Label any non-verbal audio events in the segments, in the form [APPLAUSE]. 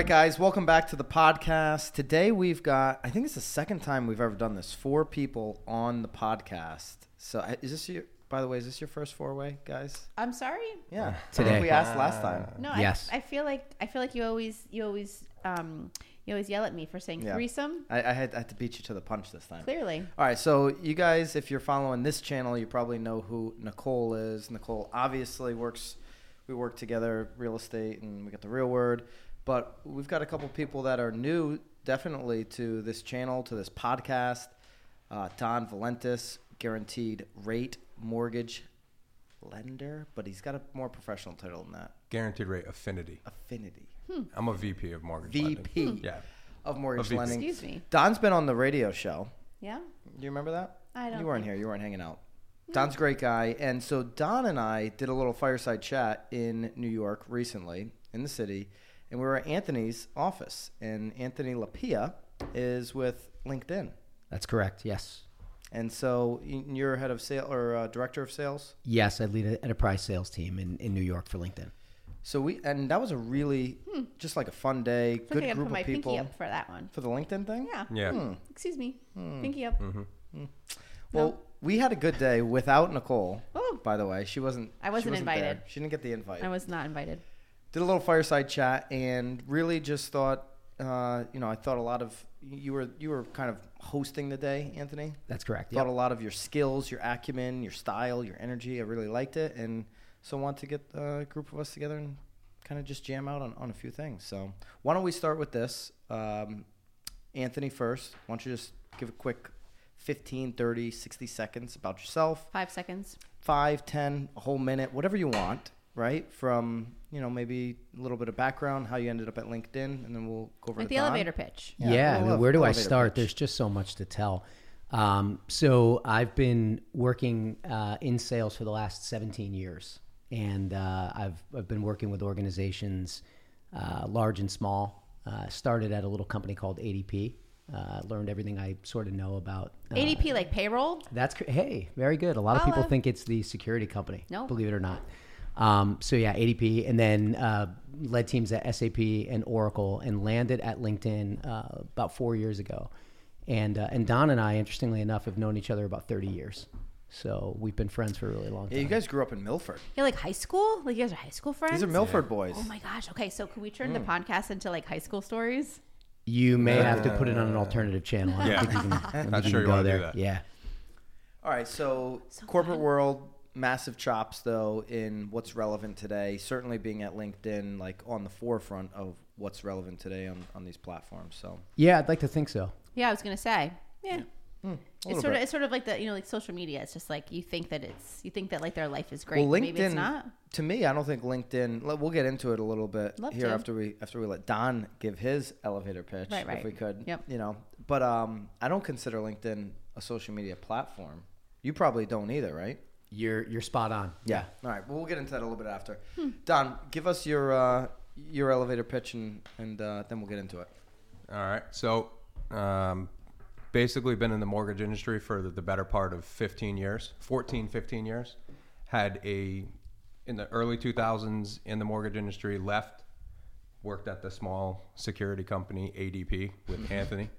right, guys, welcome back to the podcast. Today we've got, I think it's the second time we've ever done this, four people on the podcast. So uh, is this your, by the way, is this your first four way, guys? I'm sorry. Yeah. [LAUGHS] Today. I think we asked last time. No, Yes. I, I feel like I feel like you always you always um you always yell at me for saying Yeah. threesome. I, I, had, I had to beat you to the punch this time. Clearly, All right, so you guys, if you're following this channel, you probably know who Nicole is. Nicole obviously works. We work together, real estate, and we got the real word. But we've got a couple people that are new, definitely to this channel, to this podcast. Uh, Don Valentis, guaranteed rate mortgage lender, but he's got a more professional title than that. Guaranteed rate affinity. Affinity hmm. I'm a VP of mortgage lending. VP Yeah. of mortgage lending. excuse me. Don's been on the radio show. Yeah. Do you remember that? I don't You weren't think- here. You weren't hanging out. Hmm. Don's a great guy, and so Don and I did a little fireside chat in New York recently, in the city, and we were at Anthony's office, and Anthony Lapia is with LinkedIn, That's correct. Yes. and so you're head of sale or uh, director of sales. Yes, I lead an enterprise sales team in, in New York for LinkedIn. So we and that was a really just like a fun day, I feel good like group put my of people pinky up for that one. for the LinkedIn thing. Yeah. Yeah. Hmm. Excuse me. Pinky up. Well, we had a good day without Nicole. Oh. By the way, she wasn't. I wasn't she there. invited. She didn't get the invite. I was not invited. Did a little fireside chat and really just thought uh, you know i thought a lot of you were you were kind of hosting the day anthony That's correct. thought Yep. a lot of your skills your acumen your style your energy i really liked it and so I wanted to get a group of us together and kind of just jam out on, on a few things so why don't we start with this um, anthony first why don't you just give a quick 15 30 60 seconds about yourself Five seconds. five, ten, a whole minute, whatever you want, right? From you know maybe a little bit of background, how you ended up at LinkedIn, and then we'll go over Like the Don. elevator pitch. Yeah, Yeah, I mean, where do I start? pitch. There's just so much to tell. Um, so I've been working uh, in sales for the last 17 years, and uh, I've I've been working with organizations, uh, large and small. Uh, started at a little company called ADP. Uh, learned everything I sort of know about uh, ADP like payroll. That's hey, very good. A lot of people think it's the security company. No. believe it or not. Um, so yeah, ADP, and then uh, led teams at SAP and Oracle, and landed at LinkedIn uh, about four years ago. And uh, and Don and I, interestingly enough, have known each other about thirty years. So we've been friends for a really long time. Yeah, you guys grew up in Milford. Yeah, like high school. Like you guys are high school friends. These are Milford boys. Oh my gosh. Okay, so can we turn the podcast into like high school stories? You may have to put it on an alternative channel. I don't Yeah. think you can, [LAUGHS] I don't Not think sure you you can go wanna do there. that. Yeah. All right, so, So corporate fun. world, massive chops though in what's relevant today. Certainly being at LinkedIn, like on the forefront of what's relevant today on, on these platforms. So Yeah, I'd like to think so. Yeah, I was gonna say. Yeah. Hmm, a It's sort bit. of it's sort of like the you know like social media. It's just like you think that it's you think that like their life is great. Well, but maybe it's LinkedIn- not. to me, I don't think LinkedIn. We'll get into it a little bit Love here to. after we after we let Don give his elevator pitch, Right, if we could. Yep. You know, but um, I don't consider LinkedIn a social media platform. You probably don't either, right? You're you're spot on. Yeah. All right. Well, we'll get into that a little bit after. Hmm. Don, give us your uh, your elevator pitch, and and uh, then we'll get into it. All right. So, um, basically, been in the mortgage industry for the, the better part of 15 years, 14, 15 years. Had a in the early 2000s in the mortgage industry. Left, worked at the small security company ADP with [LAUGHS] Anthony,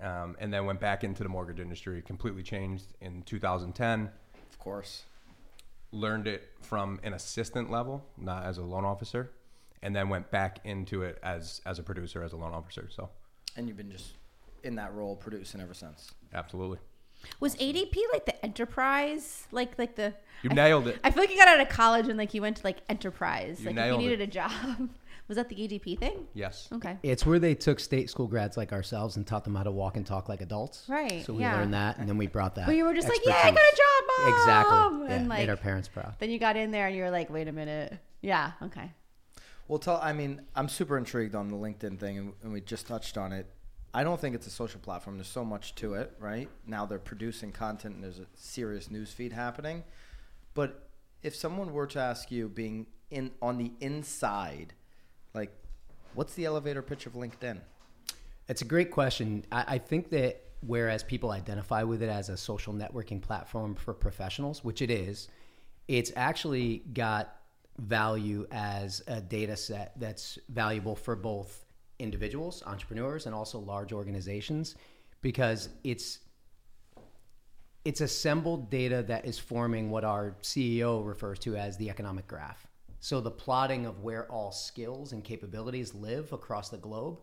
um, and then went back into the mortgage industry. Completely changed in 2010. Of course. learned it from an assistant level, not as a loan officer, and then went back into it as as a producer, as a loan officer. So, And you've been just in that role producing ever since. absolutely, Was ADP like the enterprise? Like like the you I- nailed it. I feel like you got out of college and like you went to like enterprise. You like if nailed you it. needed a job. [LAUGHS] Was that the ADP thing? Yes. Okay. It's where they took state school grads like ourselves and taught them how to walk and talk like adults. Right, So we yeah. learned that, and then we brought that. Well, you were just like, yeah, I got a job, mom. Exactly. And yeah, like made our parents proud. then you got in there and you were like, wait a minute. Yeah. Okay. Well, tell. I mean, I'm super intrigued on the LinkedIn thing, and, and we just touched on it. I don't think it's a social platform. There's so much to it, right? Now they're producing content, and there's a serious news feed happening. But if someone were to ask you, being in on the inside, like, what's the elevator pitch of LinkedIn? It's a great question. I, I think that whereas people identify with it as a social networking platform for professionals, which it is, it's actually got value as a data set that's valuable for both individuals, entrepreneurs, and also large organizations because it's it's assembled data that is forming what our CEO refers to as the economic graph. So the plotting of where all skills and capabilities live across the globe.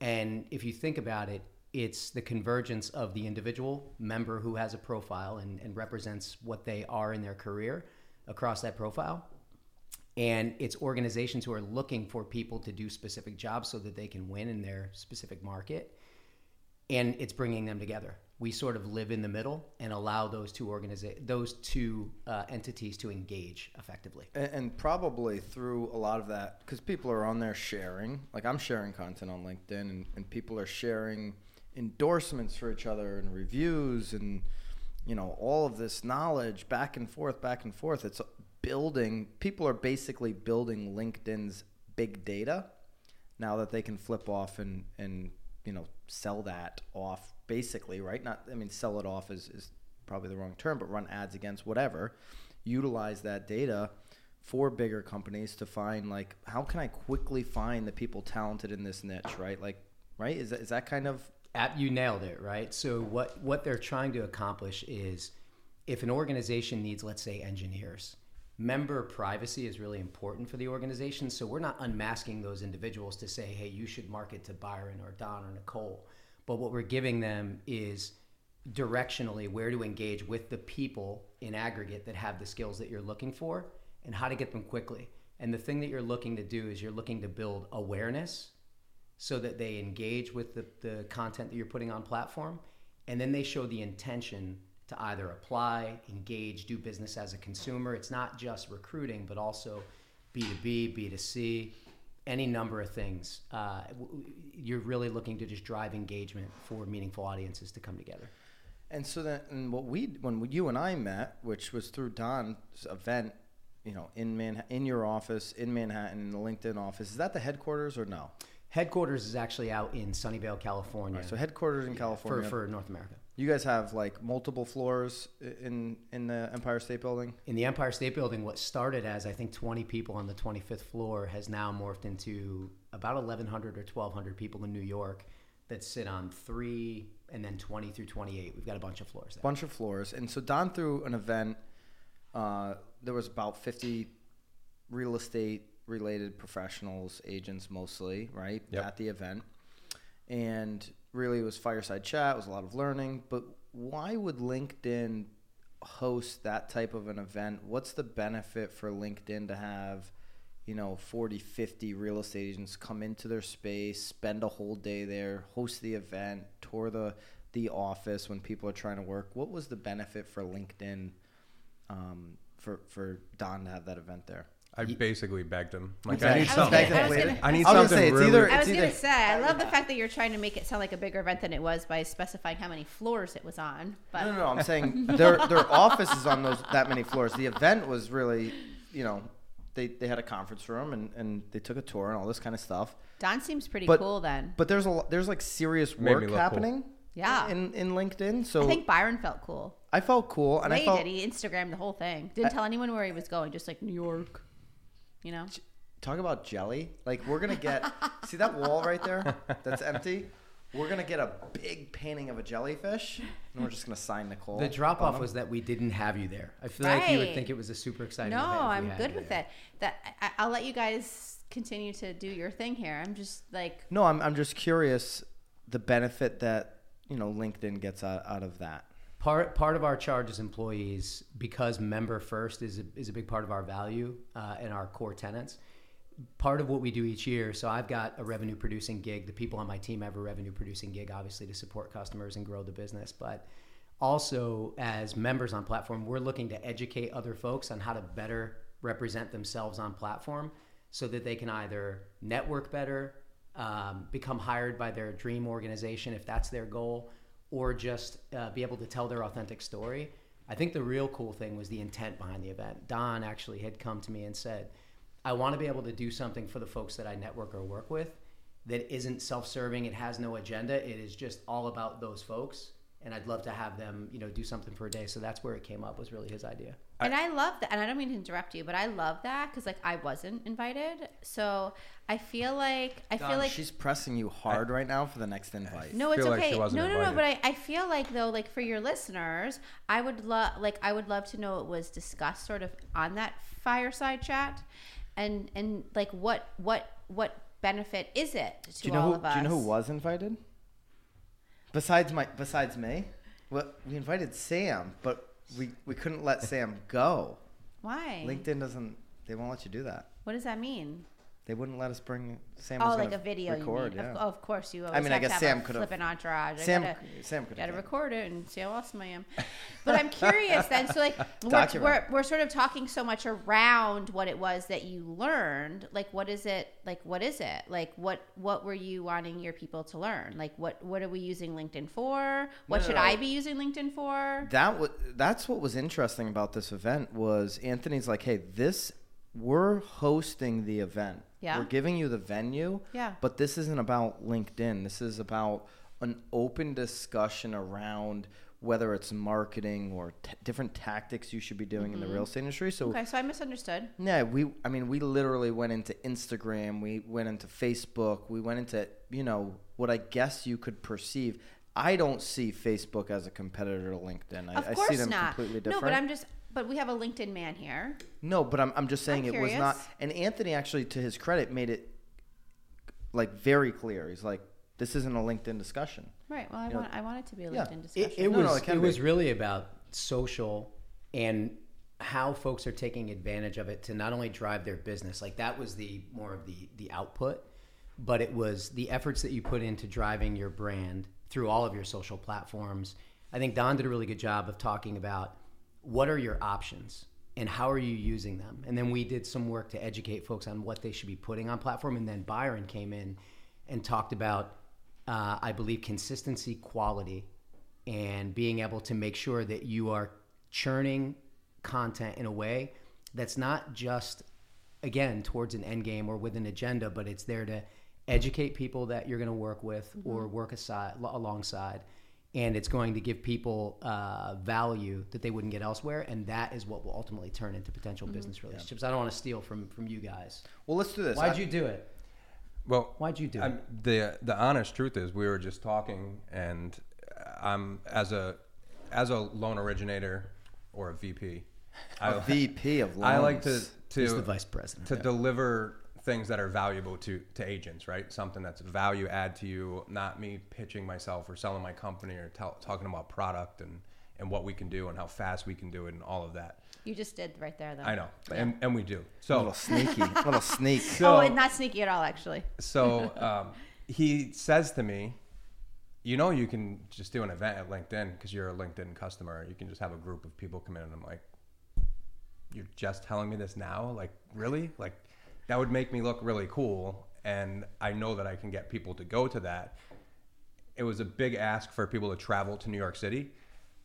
And if you think about it, it's the convergence of the individual member who has a profile and, and represents what they are in their career across that profile. And it's organizations who are looking for people to do specific jobs so that they can win in their specific market. And it's bringing them together we sort of live in the middle and allow those two organiza- those two uh, entities to engage effectively. And, and probably through a lot of that, because people are on there sharing. Like I'm sharing content on LinkedIn, and, and people are sharing endorsements for each other and reviews and you know all of this knowledge back and forth, back and forth. It's building. People are basically building LinkedIn's big data now that they can flip off and and you know sell that off basically, right? Not, I mean, sell it off is, is probably the wrong term, but run ads against whatever. Utilize that data for bigger companies to find like how can I quickly find the people talented in this niche, right? Like, right? Is that, is that kind of at you nailed it, right? So what what they're trying to accomplish is if an organization needs, let's say, engineers, member privacy is really important for the organization. So we're not unmasking those individuals to say, hey, you should market to Byron or Don or Nicole. But what we're giving them is directionally where to engage with the people in aggregate that have the skills that you're looking for and how to get them quickly. And the thing that you're looking to do is you're looking to build awareness so that they engage with the, the content that you're putting on platform and then they show the intention to either apply, engage, do business as a consumer. It's not just recruiting, but also B2B, B2C, any number of things. Uh, you're really looking to just drive engagement for meaningful audiences to come together. And so then, and what we when you and I met, which was through Don's event, you know, in Man in your office in Manhattan, in the LinkedIn office. Is that the headquarters or no? Headquarters is actually out in Sunnyvale, California. Right, so headquarters in California for, for North America. You guys have like multiple floors in in the Empire State Building. In the Empire State Building, what started as I think 20 people on the 25th floor has now morphed into about 1,100 or 1,200 people in New York that sit on three and then 20 through 28. We've got a bunch of floors. There. Bunch of floors, and so Don threw an event. Uh, there was about 50 real estate related professionals, agents mostly, right, yep. at the event, and really it was fireside chat. It was a lot of learning. But why would LinkedIn host that type of an event? What's the benefit for LinkedIn to have, you know, 40, 50 real estate agents come into their space, spend a whole day there, host the event, tour the the office when people are trying to work? What was the benefit for LinkedIn um, for for Don to have that event there? I basically begged him. Like I need I something. gonna- I was gonna- I need I was gonna something say, it's really. either- I was gonna say, I love the fact that you're trying to make it sound like a bigger event than it was by specifying how many floors it was on. But No, no, no. I'm saying their their office is on those that many floors. The event was really, you know, they, they had a conference room and, and they took a tour and all this kind of stuff. Don seems pretty But- cool then. But there's a there's like serious work look cool. happening. Yeah. In in LinkedIn, so I think Byron felt cool. I felt cool and yeah, I he felt did. He Instagrammed the whole thing. Didn't tell anyone where he was going. Just like New York. You know. talk about jelly. Like we're gonna get [LAUGHS] see that wall right there that's empty. We're gonna get a big painting of a jellyfish, and we're just gonna sign Nicole. The drop off was that we didn't have you there. I feel like you would Right. think it was a super exciting No, event if we I'm had good you with there. it. That I, I'll let you guys continue to do your thing here. I'm just like No, I'm I'm just curious the benefit that you know LinkedIn gets out, out of that. Part part of our charge as employees, because member first is a, is a big part of our value uh, and our core tenants. Part of what we do each year. So I've got a revenue producing gig. The people on my team have a revenue producing gig, obviously to support customers and grow the business. But also as members on platform, we're looking to educate other folks on how to better represent themselves on platform, so that they can either network better, um, become hired by their dream organization if that's their goal, or just uh, be able to tell their authentic story. I think the real cool thing was the intent behind the event. Don actually had come to me and said, I want to be able to do something for the folks that I network or work with that isn't self serving, it has no agenda, it is just all about those folks and I'd love to have them, you know, do something for a day. So that's where it came up. Was really his idea. And I love that. And I don't mean to interrupt you, but I love that because like I wasn't invited, so I feel like I Don, feel like she's pressing you hard right now for the next invite. no, it's feel like okay. she wasn't no, no, no. But I, I feel like though, like for your listeners, I would love like I would love to know it was discussed sort of on that fireside chat, and and like what what what benefit is it to do you know all who? of us? Do you know who was invited? Besides my, besides me, well, we invited Sam, but we we couldn't let Sam go. Why? LinkedIn doesn't. They won't let you do that. What does that mean? They wouldn't let us bring Sam. Oh, like a video. Record, you mean? yeah. Of, of course, you. Always I mean, I guess Sam have a could've- flippant entourage. I Sam, gotta- Sam could have. Got to have. record it and see how awesome I am. [LAUGHS] But I'm curious then. So like [LAUGHS] we're, we're we're sort of talking so much around what it was that you learned. Like what is it? Like what is it? Like what what were you wanting your people to learn? Like what what are we using LinkedIn for? What No, should no, I be using LinkedIn for? That was that's what was interesting about this event was Anthony's like, hey, this we're hosting the event. Yeah. We're giving you the venue. Yeah. But this isn't about LinkedIn. This is about an open discussion around whether it's marketing or t- different tactics you should be doing in the mm-hmm. real estate industry. So Okay, so I misunderstood. yeah, we I mean we literally went into Instagram, we went into Facebook, we went into, you know, what I guess you could perceive. I don't see Facebook as a competitor to LinkedIn. I, Of I course see them not. completely No, different. but I'm just. But we have a LinkedIn man here. No, but I'm I'm just saying I'm it was not and Anthony actually to his credit made it like very clear. He's like this isn't a LinkedIn discussion. Right. Well, I You know, want I want it to be a yeah. LinkedIn discussion. It, it No, was no, it it was really about social and how folks are taking advantage of it to not only drive their business like that was the more of the the output but it was the efforts that you put into driving your brand through all of your social platforms i think don did a really good job of talking about what are your options and how are you using them? And then we did some work to educate folks on what they should be putting on platform. And then byron came in and talked about uh, i believe consistency quality and being able to make sure that you are churning content in a way that's not just again towards an end game or with an agenda but it's there to educate people that you're going to work with or work aside alongside and it's going to give people uh, value that they wouldn't get elsewhere and that is what will ultimately turn into potential business relationships i don't want to steal from from you guys Well, let's do this. why'd I- you do it Well, Why'd you do I'm- it? The the honest truth is, we were just talking, and I'm as a as a loan originator or a VP. a VP of loans. I like to to He's the vice president. to deliver things that are valuable to to agents, right? Something that's value add to you, not me pitching myself or selling my company or tell, talking about product and and what we can do and how fast we can do it and all of that. you just did right there, though. I know, Yeah. and and we do. So a So little sneaky, a little [LAUGHS] sneak. so oh, and not sneaky at all, actually. so um, he says to me, "You know, you can just do an event at LinkedIn because you're a LinkedIn customer. You can just have a group of people come in." And I'm like, "You're just telling me this now? Like, really? Like, that would make me look really cool, and I know that I can get people to go to that." It was a big ask for people to travel to New York City,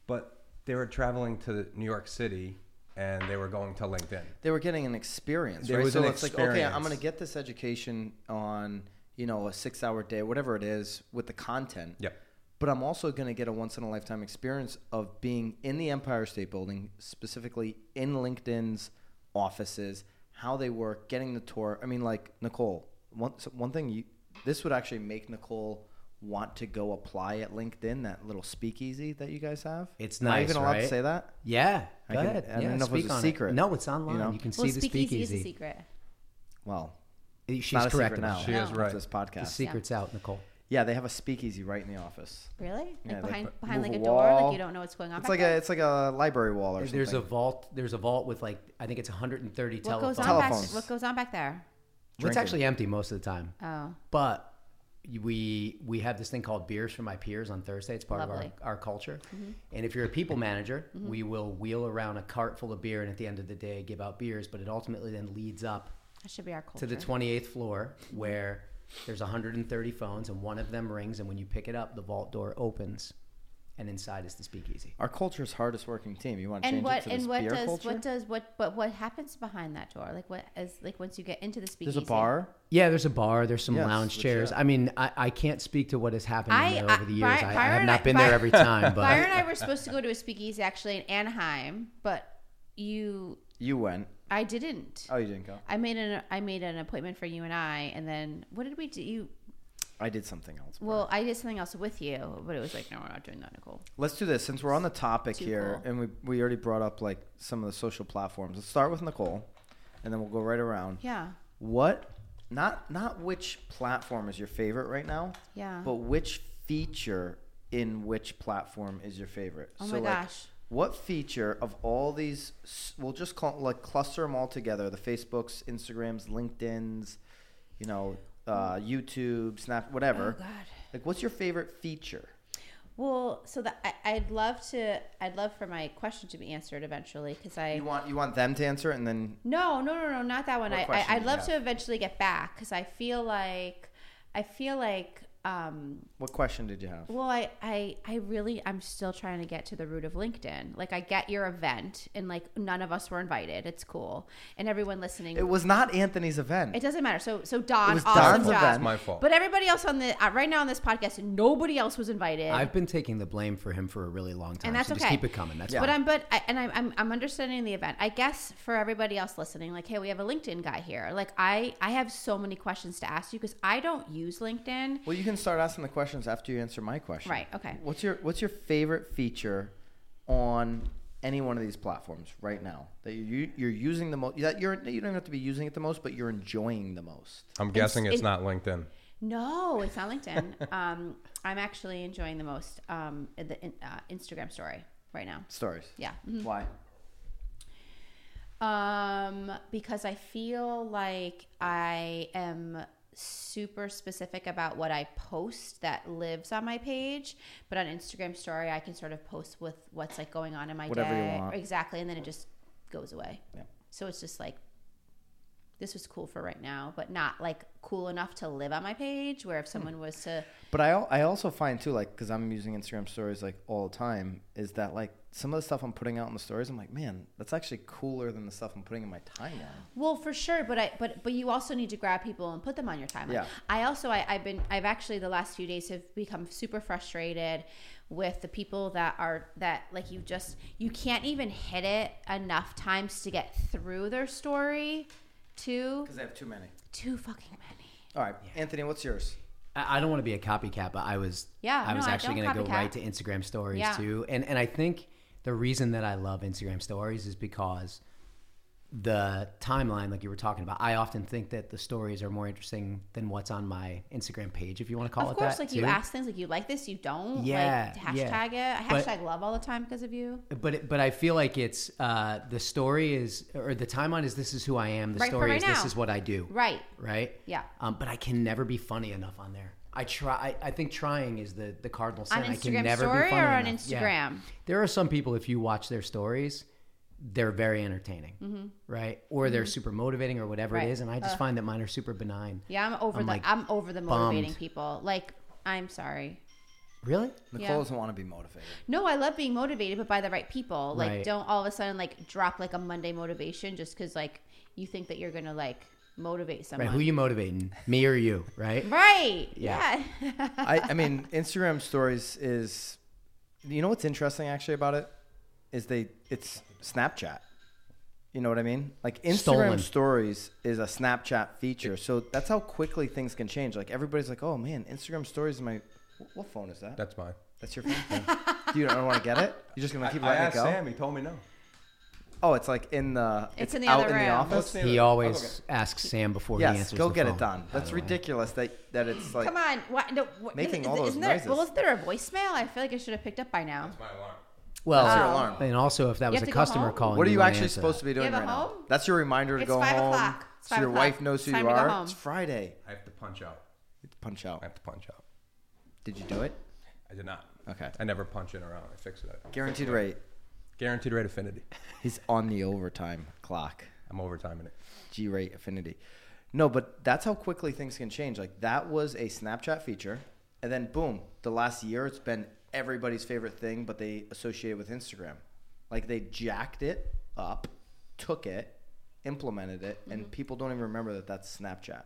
but they were traveling to New York City and they were going to LinkedIn. they were getting an experience. There right? was so an it's like, okay, I'm going to get this education on you know a six hour day, whatever it is, with the content. Yep. But I'm also going to get a once in a lifetime experience of being in the Empire State Building, specifically in LinkedIn's offices, how they work, getting the tour. I mean, like Nicole, one so one thing you this would actually make Nicole want to go apply at LinkedIn, that little speakeasy that you guys have. It's nice. Am I even allowed to say that? yeah I go can- ahead I didn't yeah, know if it was speak a on secret, no it's online you you, can Well, see the speakeasy speakeasy is a secret. Well, she's not a correct now. She that. is No. right. With this the podcast. secret's out nicole Yeah, they have a speakeasy right in the office. Really? Yeah, they behind put- behind like a a door, like you don't know what's going on. It's like there? a it's like a library wall or something. there's a vault there's a vault with like i think it's 130 what telephones goes on back? Telephones. What goes on back there? it's actually empty most of the time Oh, but we we have this thing called beers for my peers on Thursday. It's part Lovely. of our, our culture. Mm-hmm. And if you're a people manager, mm-hmm. we will wheel around a cart full of beer and at the end of the day give out beers, but it ultimately then leads up that should be our culture. to the 28th floor where there's 130 phones and one of them rings and when you pick it up the vault door opens and inside is the speakeasy. Our culture's hardest working team. You want to And change what it to and this what beer does culture? what does what but what happens behind that door? Like what as like once you get into the speakeasy? There's a bar. Yeah, there's a bar. There's some Yes, lounge which, chairs. I mean, I, I can't speak to what has happened I- in there over the years. Byron- I, I have and not I- been there Byron- every time, [LAUGHS] but Byron and I were supposed to go to a speakeasy actually in Anaheim, but you You went. I didn't. Oh, you didn't go. I made an I made an appointment for you and I, and then what did we do? You I did something else. well, I did something else with you, but it was like, no, we're not doing that, Nicole. Let's do this since we're on the topic Too here, cool. and we we already brought up like some of the social platforms. Let's start with Nicole, and then we'll go right around. Yeah, What? Not not which platform is your favorite right now, yeah. but which feature in which platform is your favorite. oh So, my like, gosh. What feature of all these? We'll just call like cluster them all together: the Facebooks, Instagrams, LinkedIn's, you know, uh, YouTube, Snap, whatever. Oh God. Like, what's your favorite feature? Well, so that I, I'd love to. I'd love for my question to be answered eventually because I. You want you want them to answer, it and then No, no, no, no, not that one. I, I i'd love have? to eventually get back because I feel like, I feel like, um, what question did you have? well, I, I, I really, I'm still trying to get to the root of LinkedIn. Like, I get your event, and like, none of us were invited. It's cool, and everyone listening. It was not Anthony's event. It doesn't matter. So, so Don, was awesome Don's job. event. It's my fault. But everybody else on the uh, right now on this podcast, nobody else was invited. I've been taking the blame for him for a really long time. and that's so okay. just keep it coming. That's Yeah. fine. But I'm but I, and I'm, I'm I'm understanding the event. I guess for everybody else listening, like, hey, we have a LinkedIn guy here. Like, I I have so many questions to ask you because I don't use LinkedIn. Well, you can start asking the questions after you answer my question. Right. Okay. What's your What's your favorite feature on any one of these platforms right now that you you're using the most? That you're you don't have to be using it the most, but you're enjoying the most. I'm guessing it's it- not LinkedIn. No, it's not LinkedIn. [LAUGHS] um, I'm actually enjoying the most um the uh, Instagram story right now. Stories. Yeah. Mhm. Why? Um, because I feel like I am super specific about what I post that lives on my page, but on Instagram story I can sort of post with what's like going on in my Whatever day. Exactly, and then it just goes away. Yeah. So it's just like this was cool for right now, but not like cool enough to live on my page. Where if Hmm. someone was to, But I I also find too like because I'm using Instagram stories like all the time is that like some of the stuff I'm putting out in the stories I'm like man that's actually cooler than the stuff I'm putting in my timeline. well, for sure, but I but but you also need to grab people and put them on your timeline. Yeah. I also I, I've been I've actually the last few days have become super frustrated with the people that are that like you just you can't even hit it enough times to get through their story. Too Because I have too many. too fucking many. All right, Anthony, what's yours? I I don't want to be a copycat, but I was Yeah, I was no, I actually don't going to go copycat. right to Instagram stories Yeah. too. And and I think the reason that I love Instagram stories is because the timeline like you were talking about. I often think that the stories are more interesting than what's on my Instagram page if you want to call it. of it course, that. like you ask things like you like this, you don't. Yeah, Like yeah. hashtag it. But- Hashtag love all the time because of you. But it- but I feel like it's uh, the story is or the timeline is this is who I am. The Right story right is this is what I do. Right. Right. Yeah. Um, but I can never be funny enough on there. I try. I, I think trying is the the cardinal sin. On I can never story be funny or on enough. Yeah. Instagram? There are some people if you watch their stories, they're very entertaining, right? Or they're super motivating or whatever Mm-hmm. Right. it is, and I just find that mine are super benign. Yeah, I'm over I'm, the like, I'm over the motivating bummed. people. Like, I'm sorry. Really? Nicole Yeah. doesn't want to be motivated. No, I love being motivated, but by the right people. Like, Right. don't all of a sudden like drop like a Monday motivation just because like you think that you're gonna like motivate someone. Right? Who you motivating? Me or you? Right? Right. Yeah. Yeah. I, I mean, Instagram stories is, you know what's interesting actually about it is they it's Snapchat. You know what I mean? Like Instagram Stolen. stories is a Snapchat feature, so that's how quickly things can change. Like everybody's like, "Oh man, Instagram stories is my what phone is that? That's mine. That's your phone. [LAUGHS] Do you don't want to get it? You're just gonna keep I letting it asked go? Sam. He told me no. Oh, it's like in the It's it's, in the out other in the room. office. He I'll always asks Sam before he Yes, answers. go the get phone, it done. by That's the way. ridiculous that that it's like Come on. What? No. What, Making is, all those isn't there, noises. Well, is there a voicemail? I feel like I should have picked up by now. That's my alarm. Well, That's your Oh. alarm. and also if that You was have a to go customer home? calling, What are you wanna actually answer supposed to be doing You have right a now? home? That's your reminder to It's go five home. o'clock. It's so five your o'clock. wife knows who It's time you to go are. home. It's Friday. I have to punch out. It's punch out. I have to punch out. Did you do it? I did not. Okay. I never punch in or out. I fix it. I Guaranteed rate. Guaranteed rate affinity. [LAUGHS] He's on the overtime clock. I'm overtiming it. G rate affinity. No, but that's how quickly things can change. Like that was a Snapchat feature, and then boom, the last year it's been everybody's favorite thing, but they associate it with Instagram. Like they jacked it up, took it, implemented it, Mm-hmm. and people don't even remember that that's Snapchat.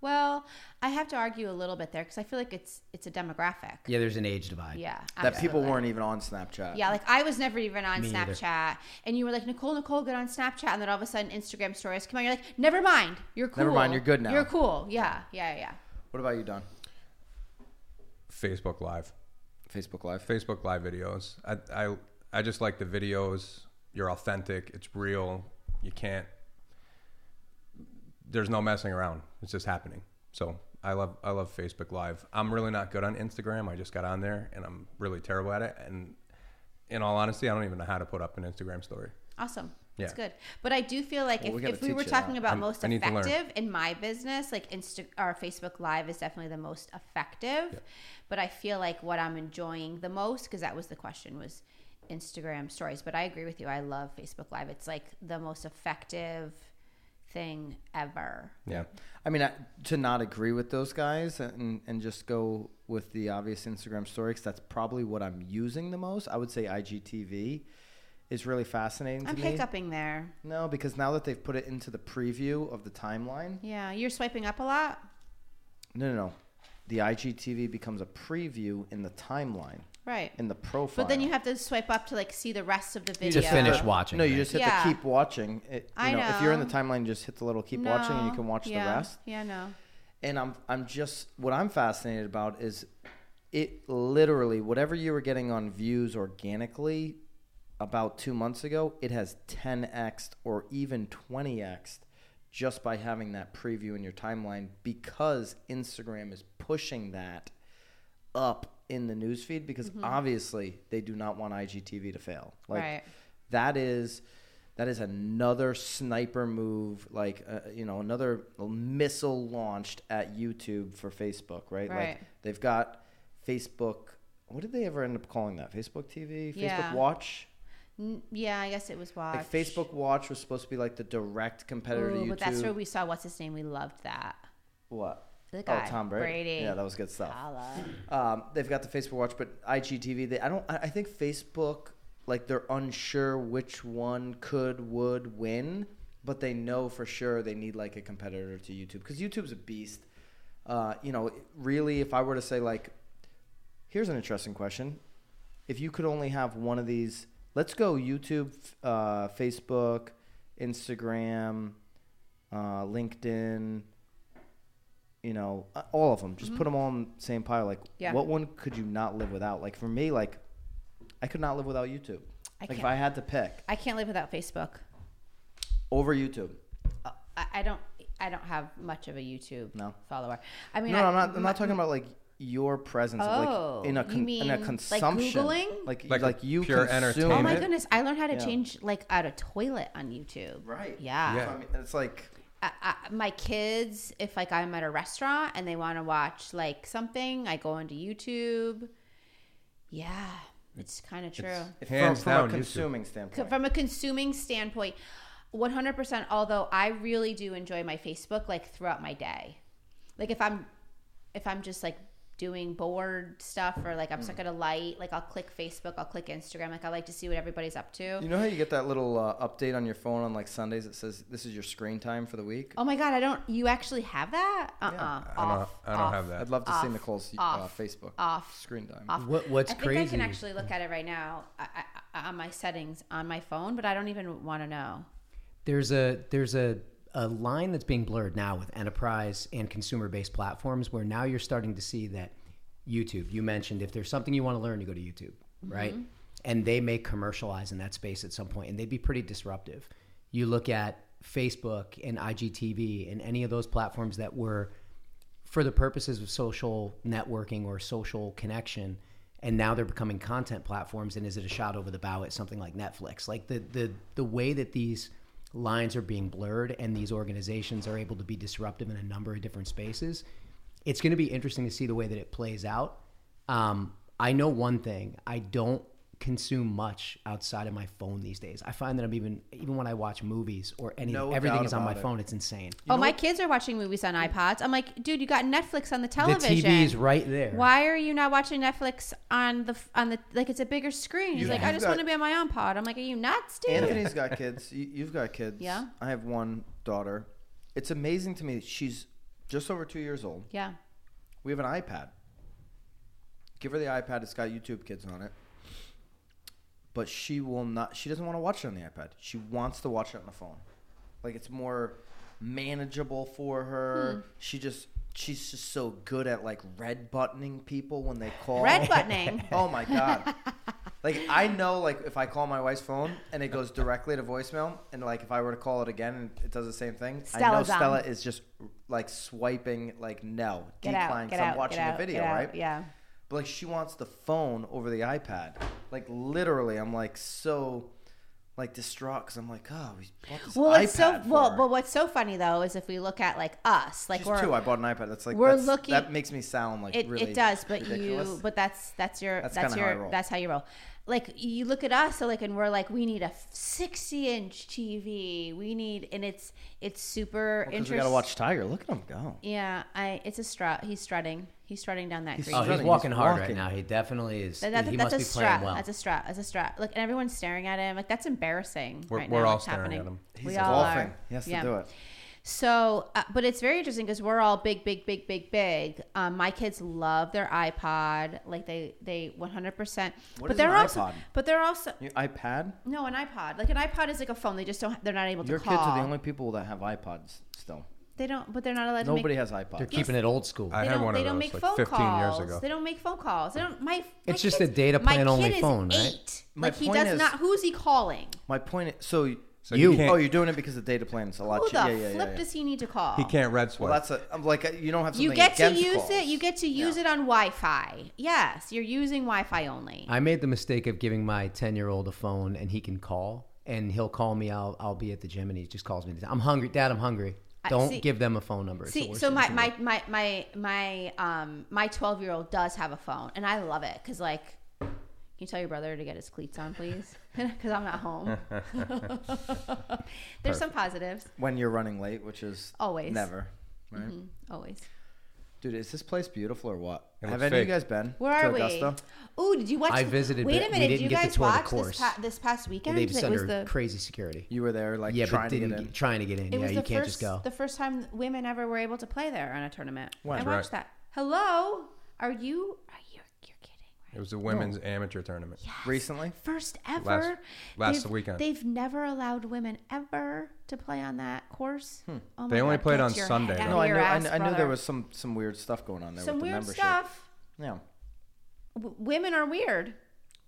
Well, I have to argue a little bit there because I feel like it's it's a demographic. Yeah, there's an age divide. Yeah, That people weren't even on Snapchat. Yeah, like I was never even on Me either. Snapchat, and you were like, Nicole, Nicole, get on Snapchat, and then all of a sudden Instagram stories come on. You're like, never mind, you're cool. Never mind, you're good now. You're cool. Yeah, yeah, yeah. What about you, Don? Facebook Live. Facebook Live. Facebook Live videos. I, I I just like the videos. You're authentic. It's real. You can't. There's no messing around. It's just happening. So I love I love Facebook Live. I'm really not good on Instagram. I just got on there and I'm really terrible at it. And in all honesty, I don't even know how to put up an Instagram story. Awesome. Yeah. good. But I do feel like Well, if, gotta if we were talking about I'm- most I need to learn. effective in my business, like Insta or Facebook Live is definitely the most effective. But I feel like what I'm enjoying the most, because that was the question, was Instagram stories. But I agree with you. I love Facebook Live. It's like the most effective thing ever. Yeah. I mean, I, to not agree with those guys and, and just go with the obvious Instagram stories, that's probably what I'm using the most. I would say IGTV is really fascinating to I'm me. hiccuping there. No, because now that they've put it into the preview of the timeline, Yeah, you're swiping up a lot. no, no, no. The IGTV becomes a preview in the timeline, Right. in the profile. But then you have to swipe up to like see the rest of the video. You just finish watching. No, you just hit Yeah. the keep watching. It, you I know, if you're in the know. timeline, just hit the little keep watching, and you can watch yeah. the rest. Yeah, no. and I'm I'm just what I'm fascinated about is it literally whatever you were getting on views organically about 2 months ago it has 10x or even 20x just by having that preview in your timeline because Instagram is pushing that up in the newsfeed because obviously they do not want IGTV to fail. Like Right. that is that is another sniper move like uh, you know another missile launched at YouTube for Facebook, right? Right. Like they've got Facebook what did they ever end up calling that? Facebook TV, Facebook Yeah. Watch. Yeah, I guess it was watch. Like Facebook Watch was supposed to be like the direct competitor to YouTube. but that's where we saw what's his name. We loved that. what? The guy, oh, Tom Brady. Brady. Yeah, that was good stuff. Um, they've got the Facebook Watch, but IGTV. They, I don't. I I think Facebook, like they're unsure which one could would win, but they know for sure they need like a competitor to YouTube because YouTube's a beast. Uh, you know, really, if I were to say like, here's an interesting question: if you could only have one of these, let's go YouTube, uh, Facebook, Instagram, uh, LinkedIn. You know, uh, all of them. Just put them all in the same pile. Like, Yeah. what one could you not live without? Like for me, like I could not live without YouTube. I like if. I had to pick I can't live without Facebook. over YouTube. Uh, I, I don't. I don't have much of a YouTube No. follower. I mean, no, I, I'm not. I'm not talking about like your presence, Oh, like in a con- in mean, a like, consumption, Googling? like Like like, you pure consume entertainment? Oh my goodness! I learned how to Yeah. change like out a toilet on YouTube. Right. Yeah. Yeah. So, I mean, it's like I, I, my kids, if like I'm at a restaurant and they want to watch like something, I go into YouTube. Yeah, it's kind of true. if Hands from, down, from a consuming Co- standpoint. From a consuming standpoint, 100%. Although I really do enjoy my Facebook like throughout my day. Like if I'm if I'm just like doing bored stuff or like I'm stuck at a light, like I'll click Facebook, I'll click Instagram. Like I like to see what everybody's up to. You know how you get that little uh, update on your phone on like Sundays that says this is your screen time for the week? Oh my god, I don't. You actually have that? Uh uh Yeah. I don't, I don't have that. I'd love to see off, Nicole's uh, off, Facebook off, screen time. off. What, what's I think crazy? I can actually look at it right now I, I, on my settings on my phone, but I don't even want to know. There's a there's a a line that's being blurred now with enterprise and consumer based platforms where now you're starting to see that YouTube. You mentioned if there's something you want to learn, you go to YouTube, right? Mm-hmm. And they may commercialize in that space at some point, and they'd be pretty disruptive. You look at Facebook and IGTV and any of those platforms that were for the purposes of social networking or social connection and now they're becoming content platforms and is it a shot over the bow at something like netflix like the the the way that these lines are being blurred and these organizations are able to be disruptive in a number of different spaces it's going to be interesting to see the way that it plays out. Um, i know one thing i don't consume much outside of my phone these days. I find that I'm even even when I watch movies or anything, No everything is on my it. phone. It's insane. oh, my kids are watching movies on mm. iPods. I'm like, dude, you got Netflix on the television. The television. TV is right there. Why are you not watching Netflix on the on the like it's a bigger screen? He's You- like, I just got- want to be on my iPod. I'm like, are you nuts, dude? Anthony's got kids. You, you've got kids. Yeah. I have one daughter. It's amazing to me. She's just over two years old. Yeah. We have an iPad. Give her the iPad. It's got YouTube Kids on it. But she will not. She doesn't want to watch it on the iPad. She wants to watch it on the phone. Like it's more manageable for her. Hmm. She just. She's just so good at like red buttoning people when they call. Red buttoning. [LAUGHS] Oh my god. Like I know like if I call my wife's phone and it goes directly to voicemail and like if I were to call it again and it does the same thing, I know Stella's on. Stella is just like swiping like no, Get decline out. Get 'cause I'm watching out, a video, out, right? Yeah. But like she wants the phone over the iPad. Like literally, I'm like so like distraught because I'm like, oh, we bought this Well, iPad it's so for well, her. but what's so funny though is if we look at like us, like we're two. I bought an iPad. That's like we're that's- looking- That makes me sound like it, really it does, but ridiculous. you but that's that's your That's that's, how your roll. that's how you roll. Like you look at us, so like, and we're like, we need a sixty inch TV. We need, and it's it's super interesting. we gotta watch Tiger. Look at him go. Yeah, I it's a strut. He's strutting. He's strutting down that He's green. Oh, he's running, walking he's hard walking. right now. He definitely is. That- that- he that's must a be strut. playing well. That's a strut. That's a strut. Look, and everyone's staring at him. Like that's embarrassing. We're- right we're now, all what's staring happening. at him. He's we all golfing. are. He has to Yeah. do it. So, uh, but it's very interesting because we're all big, big, big, big, big. Um, my kids love their iPod, like they they one hundred percent. What But is they're an also, iPod? but they're also Your iPad. no an iPod. Like an iPod is like a phone. They just don't. They're not able to Your call. kids are the only people that have iPods still. They don't. But they're not allowed to Nobody make. has iPods. They're keeping it old school. I They had don't, one they of don't those make like phone 15 calls. years ago. They don't make phone calls. They don't. My. my It's just kids- a data my plan only kid is phone, right? eight. My like he point does is- not. Who's he calling? My point is, so, So You- you can't, oh, you're doing it because the data plan is a lot Who cheaper. the Yeah, yeah, yeah, flip yeah. does he need to call? he can't red swipe. Well, that's a I'm like uh, you don't have something You get to use calls. it. You get to use it on Wi-Fi. Yes, you're using Wi-Fi only. I made the mistake of giving my ten year old a phone, and he can call, and he'll call me. I'll I'll be at the gym, and he just calls me. I'm hungry, Dad. I'm hungry. Don't see- give them a phone number. See, so my, my my my my um my 12 year old does have a phone, and I love it because like, can you tell your brother to get his cleats on, please? [LAUGHS] Because I'm not home. [LAUGHS] There's some positives, when you're running late, which is Always. never. Right, Mhm, always. dude, is this place beautiful or what? It Have looks any of you guys been Where to are we? Augusta? Ooh, did you watch? I visited, Wait a minute, did didn't you get guys tour watch this, pa- this past weekend? They just it was the crazy security. You were there, like yeah, trying but to didn't get in. trying to get in. It yeah, you can't first, just go. the first time women ever were able to play there on a tournament. When? I That's watched that. Hello, are you? Are you? You're kidding. it was a women's amateur tournament. Yes. Recently? First ever. Last- last They've- weekend. They've never allowed women ever to play on that course. Hmm. Oh They only God, played get on Sunday, head No, I your knew. I, ass, I knew there was some some weird stuff going on there some with the weird membership. stuff. Yeah. W- women are weird.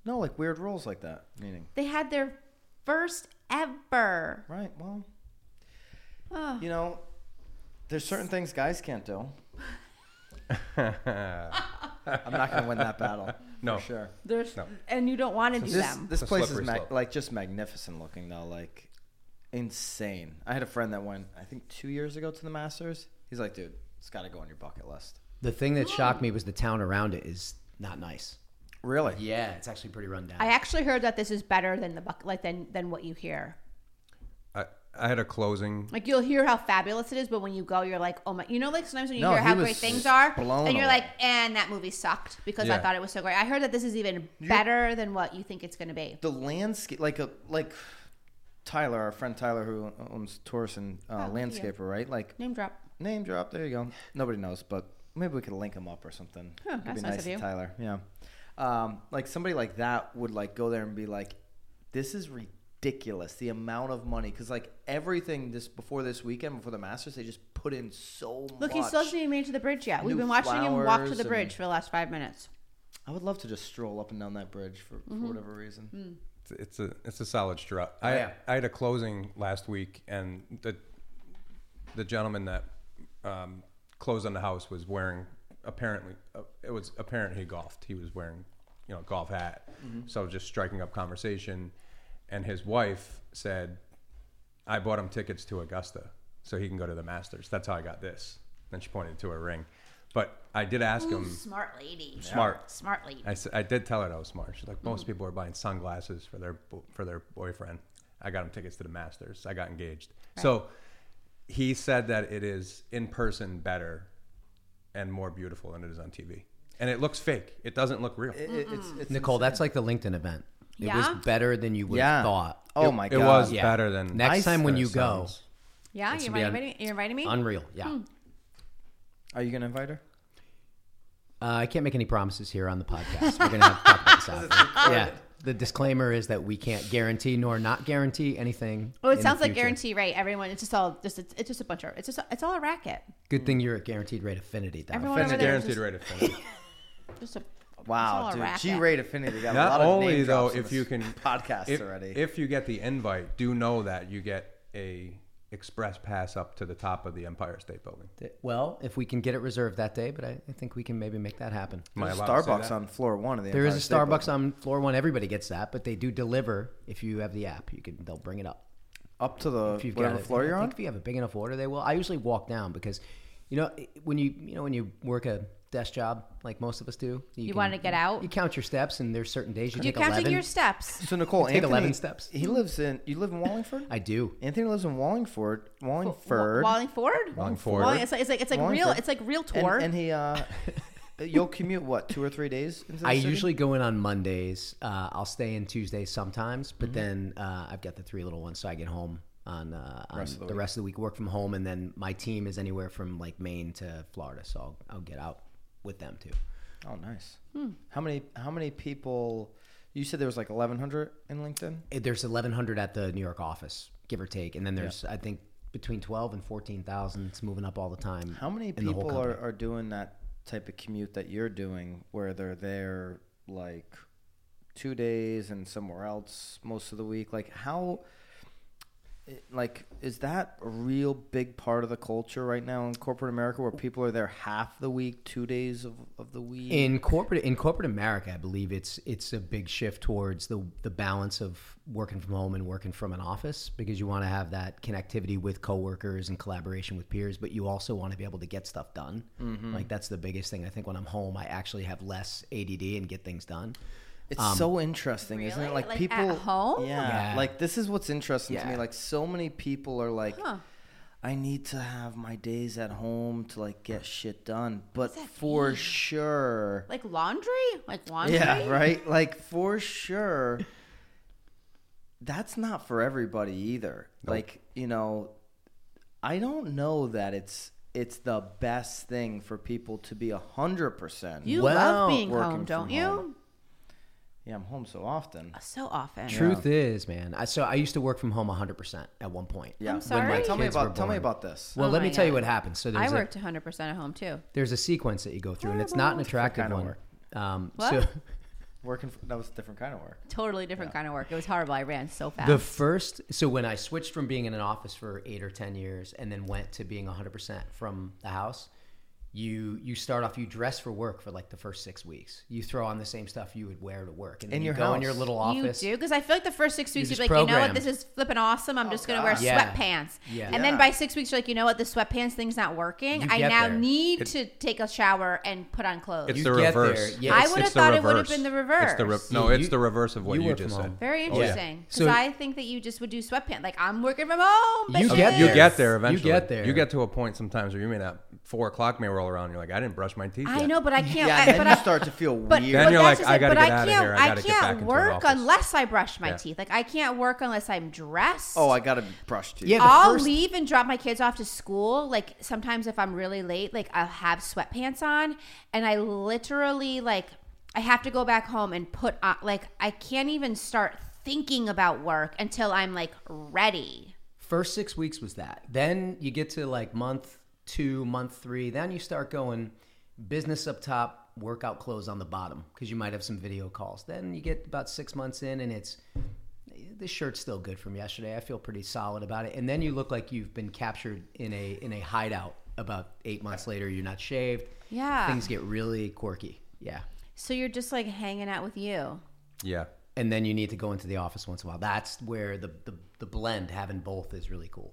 No, like weird rules like that. Meaning, They had their first ever. right? Well, Oh. you know, there's certain things guys can't do. [LAUGHS] [LAUGHS] I'm not going to win that battle. [LAUGHS] No. for sure. There's No. and you don't want to do This them. this It's a place is slippery mag- slope. like just magnificent looking though, like insane. I had a friend that went, I think, two years ago to the Masters. He's like, dude, it's got to go on your bucket list. The thing that hmm. shocked me was the town around it is not nice. Really? Yeah, it's actually pretty run down. I actually heard that this is better than the buck like than than what you hear. I, I had a closing. Like you'll hear how fabulous it is, but when you go, you're like, oh my! You know, like sometimes when you No, hear he how great things are, and you're away. like, and that movie sucked because I thought it was so great. I heard that this is even better than what you think it's going to be. The landscape, like a like Tyler, our friend Tyler, who owns Taurus and uh, Oh, yeah. Landscaper, right? Like Name drop. name drop. There you go. Nobody knows, but maybe we could link him up or something. Huh, It'd that's be nice nice of you. Tyler. Yeah. Um, like somebody like that would like go there and be like, "This is ridiculous. The amount of money because like everything this before this weekend before the Masters, they just put in so Look, much. he still hasn't even made it to the bridge yet. We've New been watching him walk to flowers the bridge and- for the last five minutes. I would love to just stroll up and down that bridge for, Mm-hmm. for whatever reason. Mm. It's, it's a it's a solid strut. I yeah. I had a closing last week, and the the gentleman that um, closed on the house was wearing apparently uh, it was apparent he golfed. He was wearing you know a golf hat. So just striking up conversation, and his wife said, "I bought him tickets to Augusta so he can go to the Masters. That's how I got this." Then she pointed to her ring. But I did ask Ooh, him. smart lady. Smart. Smart lady. I, s- I did tell her I was smart. She's like, most Mm. people are buying sunglasses for their bo- for their boyfriend. I got him tickets to the Masters. I got engaged. So he said that it is in person better and more beautiful than it is on TV. And it looks fake. It doesn't look real. It- it- it's, it's Nicole, that's like the LinkedIn event. It Yeah? was better than you would yeah. have thought. Oh It- my god, it was Yeah. better than Next Nice. time when you it go, sounds. yeah, you gonna inviting me? You inviting me? unreal. Yeah. Hmm. Are you gonna invite her? Uh, I can't make any promises here on the podcast. We're gonna have to talk about this [LAUGHS] after. Yeah. The disclaimer is that we can't guarantee nor not guarantee anything. Oh, in it the sounds like future. guarantee rate. Everyone, it's just all just it's, it's just a bunch of it's just it's all a racket. Good thing you're at guaranteed rate affinity. Though. Everyone It's a over there guaranteed just- rate affinity. [LAUGHS] Just a it's Wow, dude. G-Rate Affinity got a Not lot of only name though, drops in if you can [LAUGHS] podcast if, already. if you get the invite, do know that you get a express pass up to the top of the Empire State Building. Well, if we can get it reserved that day, but I, I think we can maybe make that happen. Am I There's a allowed to say Starbucks that? on floor one of the. There is a Empire State Starbucks Building. on floor one. Everybody gets that, but they do deliver if you have the app. You can they'll bring it up. up to the If you've whatever got it. floor I you're think on. If you have a big enough order, they will. I usually walk down because, you know, when you you know when you work a desk job like most of us do, You can- wanna get out? You count your steps, and there's certain days you You're take counting 11. your steps. So Nicole, Take Anthony, 11 steps. He lives in. You live in Wallingford. I do. Anthony lives in Wallingford. Wallingford. Wallingford. Wallingford. Walling- It's like it's like it's like real. It's like real tour. and he, [LAUGHS] uh, you'll commute what two or three days? Into the I city? usually go in on Mondays. Uh, I'll stay in Tuesdays sometimes, Mm-hmm. but then uh, I've got the three little ones, so I get home on, uh, on Rest of the the, rest of the week, work from home, and then my team is anywhere from like Maine to Florida, so I'll, I'll get out with them too. Oh, nice. Hmm. How many? How many people? You said there was like 1,100 in LinkedIn. Eh, There's 1,100 at the New York office, give or take, and then there's I think between 12 and 14,000. It's moving up all the time. How many in the whole people are, company. are doing that type of commute that you're doing, where they're there like two days and somewhere else most of the week? Like how? It- Like, is that a real big part of the culture right now in corporate America, where people are there half the week, two days of, of the week? in corporate in corporate America, I believe it's it's a big shift towards the the balance of working from home and working from an office because you want to have that connectivity with coworkers and collaboration with peers, but you also want to be able to get stuff done. Mm-hmm. Like that's the biggest thing. I think when I'm home, I actually have less ADD and get things done. It's Um, so interesting, isn't it? Like, Like, people at home? Yeah, Yeah. Like this is what's interesting to me. Like so many people are like, Huh. I need to have my days at home to like get shit done. But for mean? sure, like laundry. Like laundry. yeah, right. Like for sure, that's not for everybody either. Like you know, I don't know that it's it's the best thing for people to be a hundred percent. You Well, love being home, don't you? home. Yeah, I'm home so often. So often. Truth is, man. I, so I used to work from home 100% at one point. Yeah. I'm sorry? Tell me kids were about tell me born. about this. Well, Oh let my me tell you God. what happened. So I there's a, worked 100 percent at home too. there's a sequence that you go through, and it's not an attractive kind of one. work. Um, What? So [LAUGHS] Working for, that was a different kind of work. Totally different kind of work. It was horrible. I ran so fast. The first, so when I switched from being in an office for eight or ten years, and then went to being 100 percent from the house, you you start off you dress for work for like the first six weeks. You throw on the same stuff you would wear to work, and then In you your go in your little office. You do because I feel like the first six weeks You're you're, just like, you know what, this is flipping awesome. I'm oh, just gonna wear God. Yeah. sweatpants. Yeah. And then by six weeks you're like, you know what, the sweatpants thing's not working. You I now there. need It- to take a shower and put on clothes. It's You the get there, reverse. yeah. I would have it's the thought it would have been the It's the re- reverse. no, You- it's the reverse of what you you, just said. home. Very oh, interesting. Because So- I think that you just would do sweatpants. Like I'm working from home. You get You there. get there You get there. You get to a point sometimes where you may not four o'clock may roll around. And you're like, I didn't brush my teeth. I yet. know, but I can't. Yeah, I, then but you I, start to feel But, weird. Then but you're like, I gotta get I outta can't, here. I I gotta get can't back into work unless I brush my Yeah. teeth. Like I can't work unless I'm dressed. oh, I gotta brush teeth. Yeah, I'll first- leave and drop my kids off to school. Like sometimes if I'm really late, like I'll have sweatpants on, and I literally like I have to go back home and put on like I can't even start thinking about work until I'm like ready. First six weeks was that. Then you get to like month two, month three. Then you start going business up top, workout clothes on the bottom because you might have some video calls. Then you get about six months in, and it's this shirt's still good from yesterday. I feel pretty solid about it. And then you look like you've been captured in a in a hideout. About eight months later, you're not shaved. Yeah. things get really quirky. Yeah, So you're just like hanging out with you. Yeah. and then you need to go into the office once in a while. That's where the the, the blend having both is really cool.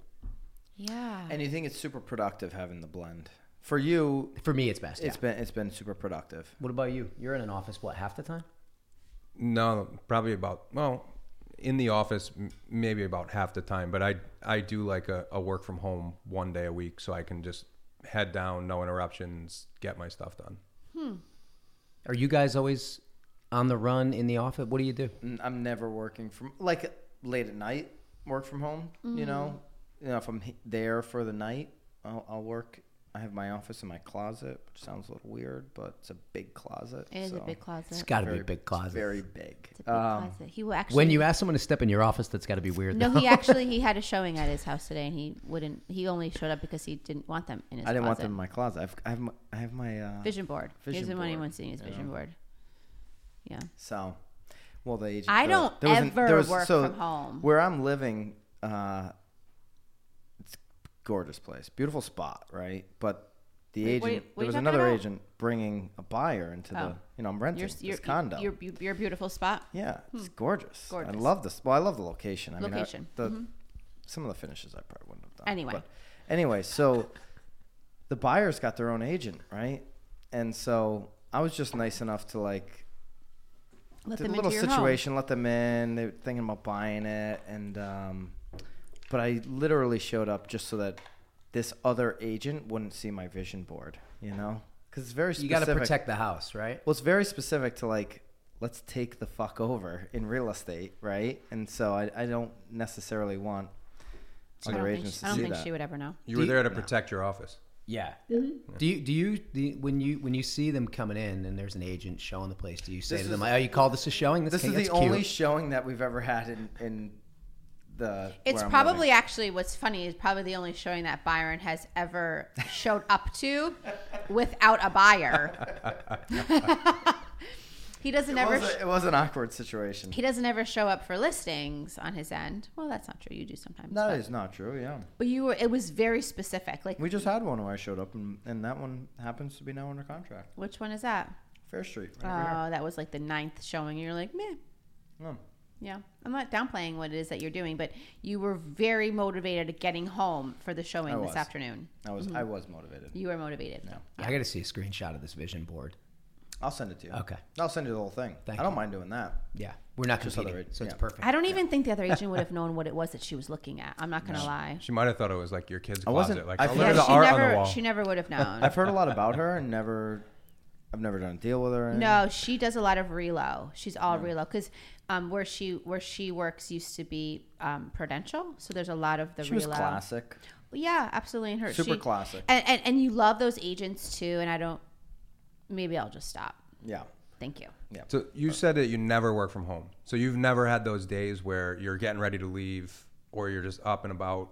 Yeah. And you think it's super productive having the blend for you, For me, it's best. it's yeah. been it's been super productive. What about you? You're in an office what half the time? No, probably about well, in the office m- maybe about half the time, but I I do like a, a work from home one day a week, so I can just head down, no interruptions, get my stuff done. Hmm. Are you guys always on the run in the office? What do you do? N- I'm never working from like late at night. Work from home. You know, mm. You know if I'm there for the night, I'll, I'll work. I have my office in my closet, which sounds a little weird, but it's a big closet. It is a big closet. It's got to be a big it's closet. very big. It's a big Um, closet. He will actually. when you ask someone to step in your office, that's got to be weird. No, though. he [LAUGHS] actually he had a showing at his house today, and he wouldn't. He only showed up because he didn't want them in his. I didn't want them in my closet. I've, I have my, I have my uh, vision board. he vision doesn't want board, anyone seeing his vision know? board. Yeah. So, well, the agent. I don't there was an- ever there was- work so from home. Where I'm living, uh, it's a gorgeous place, beautiful spot, right? But the Wait, agent, what are you- what are there was another about? agent bringing a buyer into Oh. the, you know, I'm renting Your this your condo. your your, your beautiful spot. yeah, it's gorgeous. Gorgeous. I love this. Well, I love the location. I Location. mean, I, the some of the finishes I probably wouldn't have done. Anyway. But anyway, so [LAUGHS] the buyers got their own agent, right? And so I was just nice enough to like Let did a little situation, let them in. They were thinking about buying it, and um, but I literally showed up just so that this other agent wouldn't see my vision board. You know, because it's very specific. you got to protect the house, right? Well, it's very specific to like, let's take the fuck over in real estate, right? And so I, I don't necessarily want home. I other don't think, agents she, to I don't think that. she would ever know. You Do were you- there to no. protect your office. Yeah. Mm-hmm. Do you do you the, when you when you see them coming in and there's an agent showing the place? Do you say This to them, is- "Oh, you call this a showing? This ca- is that's the only showing that we've ever had in in the. It's probably living. actually what's funny is probably the only showing that Byron has ever showed up to without a buyer. [LAUGHS] he doesn't It ever. was, a, it was an awkward situation. he doesn't ever show up for listings on his end. Well, that's not true. You do sometimes. That but, is not true. Yeah, but you were. It was very specific. Like we just had one where I showed up, and, and that one happens to be now under contract. which one is that? Fair Street. Oh, Right over oh, that was like the ninth showing. You're like, meh. here. Yeah, I'm not downplaying what it is that you're doing, but you were very motivated at getting home for the showing I this was. afternoon. I was mm-hmm. I was motivated. You were motivated. Yeah. I got to see a screenshot of this vision board. I'll send it to you. Okay. I'll send you the whole thing. Thank I don't you. mind doing that. Yeah, we're not Just competing, other- so it's perfect. I don't even think the other agent would have [LAUGHS] known what it was that she was looking at. I'm not gonna lie. She might have thought it was like your kid's I wasn't- closet. Like, I oh, feel look Yeah, the she art on the wall. She never would have [LAUGHS] known. I've heard a lot about her and never. I've never done a deal with her. No, she does a lot of relo. She's all relo because um, where she where she works used to be um, Prudential, so there's a lot of the she relo. was classic. Yeah, absolutely. And her Super she- classic. And, and and you love those agents too. And I don't. Maybe I'll just stop. Yeah. Thank you. Yeah. So you said that you never work from home. So you've never had those days where you're getting ready to leave, or you're just up and about,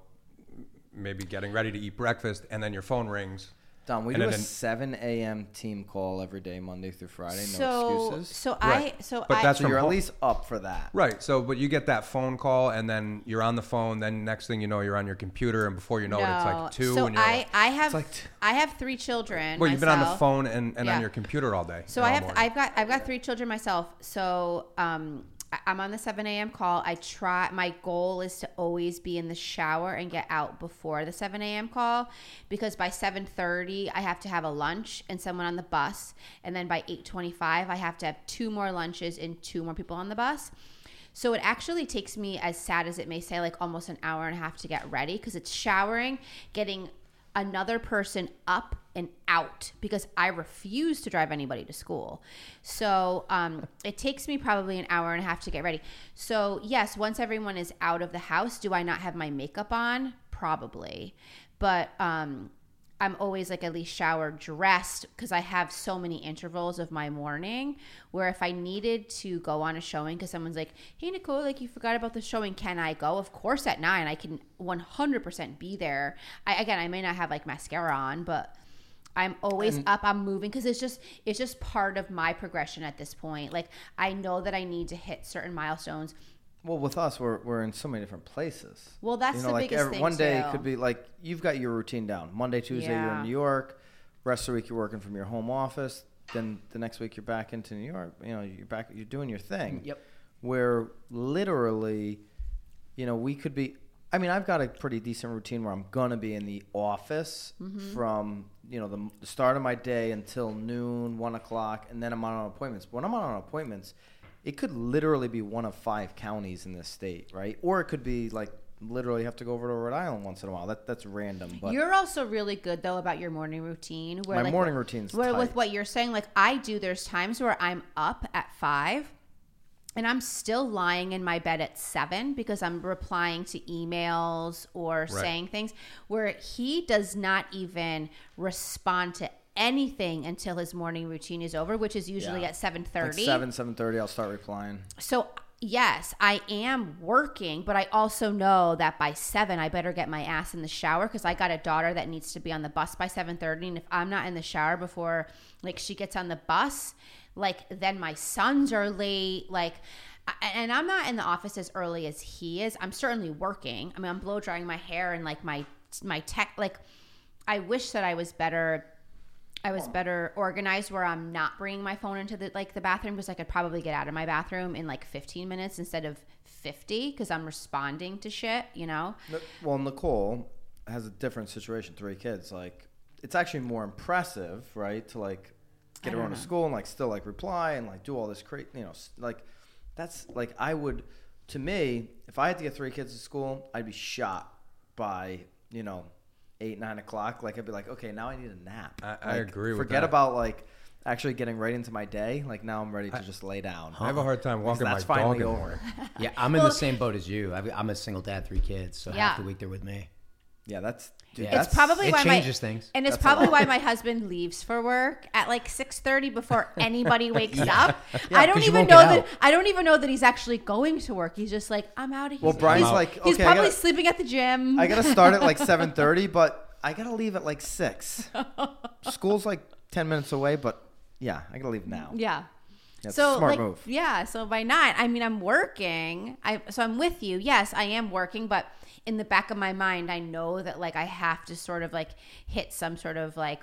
maybe getting ready to eat breakfast, and then your phone rings. Don, we And do a then- 7 a.m. team call every day, Monday through Friday. No so excuses. so Right. I so But I that's so you're at least up for that. Right. So, but you get that phone call, and then you're on the phone. Then next thing you know, you're on your computer, and before you know it, it's like two. So and you're I like, I have like t- I have three children. well, you've been on the phone and, and Yeah. on your computer all day. So I have morning. I've got I've got three children myself. So um I- I'm on the 7 a.m. call. I try. My goal is to always be in the shower and get out before the 7 a.m. call, because by 7:30 I have to have a lunch and someone on the bus, and then by 8:25 I have to have two more lunches and two more people on the bus. So it actually takes me, as sad as it may say, like almost an hour and a half to get ready because it's showering, getting another person up and out because I refuse to drive anybody to school. So um, it takes me probably an hour and a half to get ready. So, yes, once everyone is out of the house, do I not have my makeup on? Probably. But um, I'm always like at least showered, dressed because I have so many intervals of my morning where if I needed to go on a showing because someone's like, "Hey Nicole, like you forgot about the showing, can I go?" Of course, at nine I can 100% be there. I, again, I may not have like mascara on, but I'm always up. I'm moving because it's just it's just part of my progression at this point. Like I know that I need to hit certain milestones. Well, with us, we're, we're in so many different places. Well, that's you know, the like biggest thing, one day too. could be like you've got your routine down. Monday, Tuesday, you're in New York. Rest of the week, you're working from your home office. Then the next week, you're back into New York. You know, you're back. You're doing your thing. Yep. Where literally, you know, we could be I mean, I've got a pretty decent routine where I'm gonna be in the office Mm-hmm. from you know the, the start of my day until noon, one o'clock, and then I'm on appointments. But when I'm on appointments, it could literally be one of five counties in this state, right? Or it could be like literally have to go over to Rhode Island once in a while. That that's random, but You're also really good though about your morning routine. Where My like, morning routine's Where with what you're saying, like I do. There's times where I'm up at five, and I'm still lying in my bed at seven because I'm replying to emails or saying things. Where he does not even respond to anything until his morning routine is over, which is usually Yeah. at seven thirty. like seven seven thirty, I'll start replying. So yes, I am working, but I also know that by seven I better get my ass in the shower because I got a daughter that needs to be on the bus by seven thirty, and if I'm not in the shower before like she gets on the bus, like then my sons are late, like. And I'm not in the office as early as he is. I'm certainly working. I mean, I'm blow drying my hair and like my my tech. Like, I wish that I was better I was better organized where I'm not bringing my phone into the like the bathroom because I could probably get out of my bathroom in like 15 minutes instead of 50 because I'm responding to shit, you know. Well, Nicole has a different situation. Three kids, like it's actually more impressive, right? To like get I her on to school and like still like reply and like do all this crazy, you know, like that's like I would. To me, if I had to get three kids to school, I'd be shot by you know eight nine o'clock. Like I'd be like, okay, now I need a nap. I- I agree with Forget that. about like actually getting right into my day. Like now I'm ready to just lay down. I have a hard time walking my that's dog finally in over. [LAUGHS] Yeah, I'm in Well- the same boat as you. I- I'm a single dad, three kids, so Yeah. half the week they're with me. Yeah, that's. Dude, Yeah. that's it's probably it why changes my, things. And it's That's probably why my [LAUGHS] husband leaves for work at like 6:30 before [LAUGHS] anybody wakes up. I don't 'cause you even won't know that. I don't even know that he's actually going to work. He's just like, "I'm out of here." Well, Brian's out. like, he's okay, I probably gotta- sleeping at the gym. I gotta start at like [LAUGHS] seven thirty, but I gotta leave at like six. School's like ten minutes away, but yeah, I gotta leave now. Yeah. That's so smart like, move. Yeah. So by nine, I mean I'm working. I so I'm with you. Yes, I am working, but in the back of my mind, I know that like I have to sort of like hit some sort of like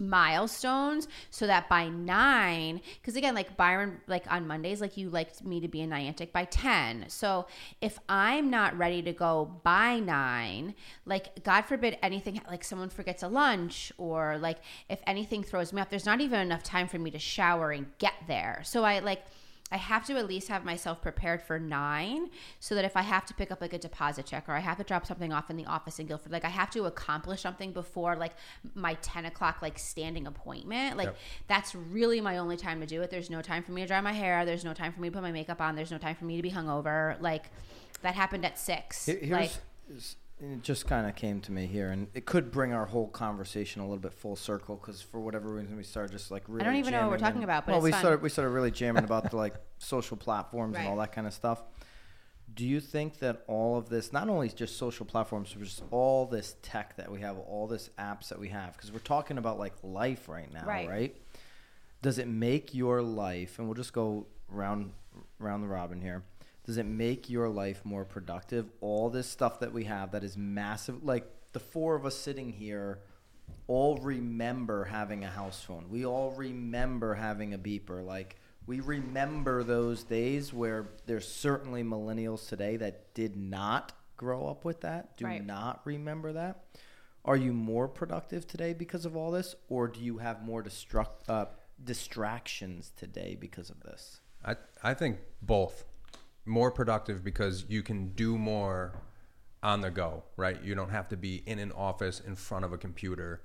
milestones so that by nine because again like byron like on mondays like you liked me to be a niantic by 10 so if i'm not ready to go by nine like god forbid anything like someone forgets a lunch or like if anything throws me off there's not even enough time for me to shower and get there. So i like I have to at least have myself prepared for nine so that if I have to pick up like a deposit check or I have to drop something off in the office in Guilford, like I have to accomplish something before like my 10 o'clock like standing appointment. Like Yep. that's really my only time to do it. There's no time for me to dry my hair. There's no time for me to put my makeup on. There's no time for me to be hungover. Like that happened at six. Here's, like, it just kind of came to me here, and it could bring our whole conversation a little bit full circle because for whatever reason we started just like really. I don't even know what we're talking and- about, but well, it's we fun. started we started really [LAUGHS] jamming about the like social platforms and all that kind of stuff. Do you think that all of this, not only just social platforms, but just all this tech that we have, all this apps that we have, because we're talking about like life right now, Right. right? Does it make your life, and we'll just go round round the robin here. Does it make your life more productive? All this stuff that we have that is massive, like the four of us sitting here, all remember having a house phone. We all remember having a beeper. Like we remember those days where there's certainly millennials today that did not grow up with that, do Right. not remember that. Are you more productive today because of all this, or do you have more destruct, uh, distractions today because of this? I I think both. More productive because you can do more on the go, right? You don't have to be in an office in front of a computer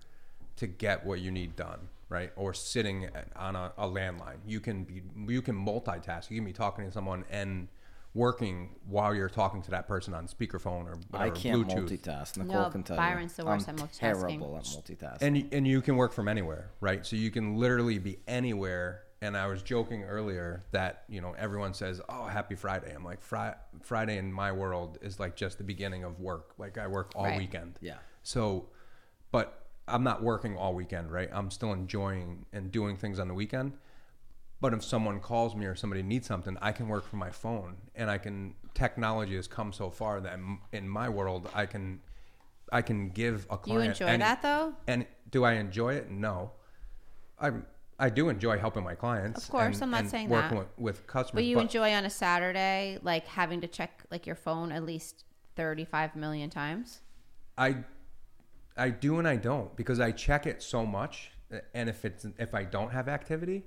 to get what you need done, right? Or sitting on a, a landline. You can be you can multitask. You can be talking to someone and working while you're talking to that person on speakerphone or whatever, I can't Bluetooth. multitask. Nicole No, can tell Byron's you. the worst I'm at multitasking. terrible at multitasking. and and you can work from anywhere, right? So you can literally be anywhere. And I was joking earlier that you know everyone says, "Oh, happy Friday." I'm like, Fri- Friday in my world is like just the beginning of work. Like I work all Right. weekend. Yeah. So, but I'm not working all weekend, right? I'm still enjoying and doing things on the weekend. But if someone calls me or somebody needs something, I can work from my phone, and I can. Technology has come so far that in my world, I can, I can give a client. you enjoy any- that though? and do I enjoy it? No. I I do enjoy helping my clients. Of course, and- I'm not saying working that. with, with customers. But you enjoy on a Saturday, like having to check like your phone at least 35 million times? I I do and I don't because I check it so much, and if it's if I don't have activity,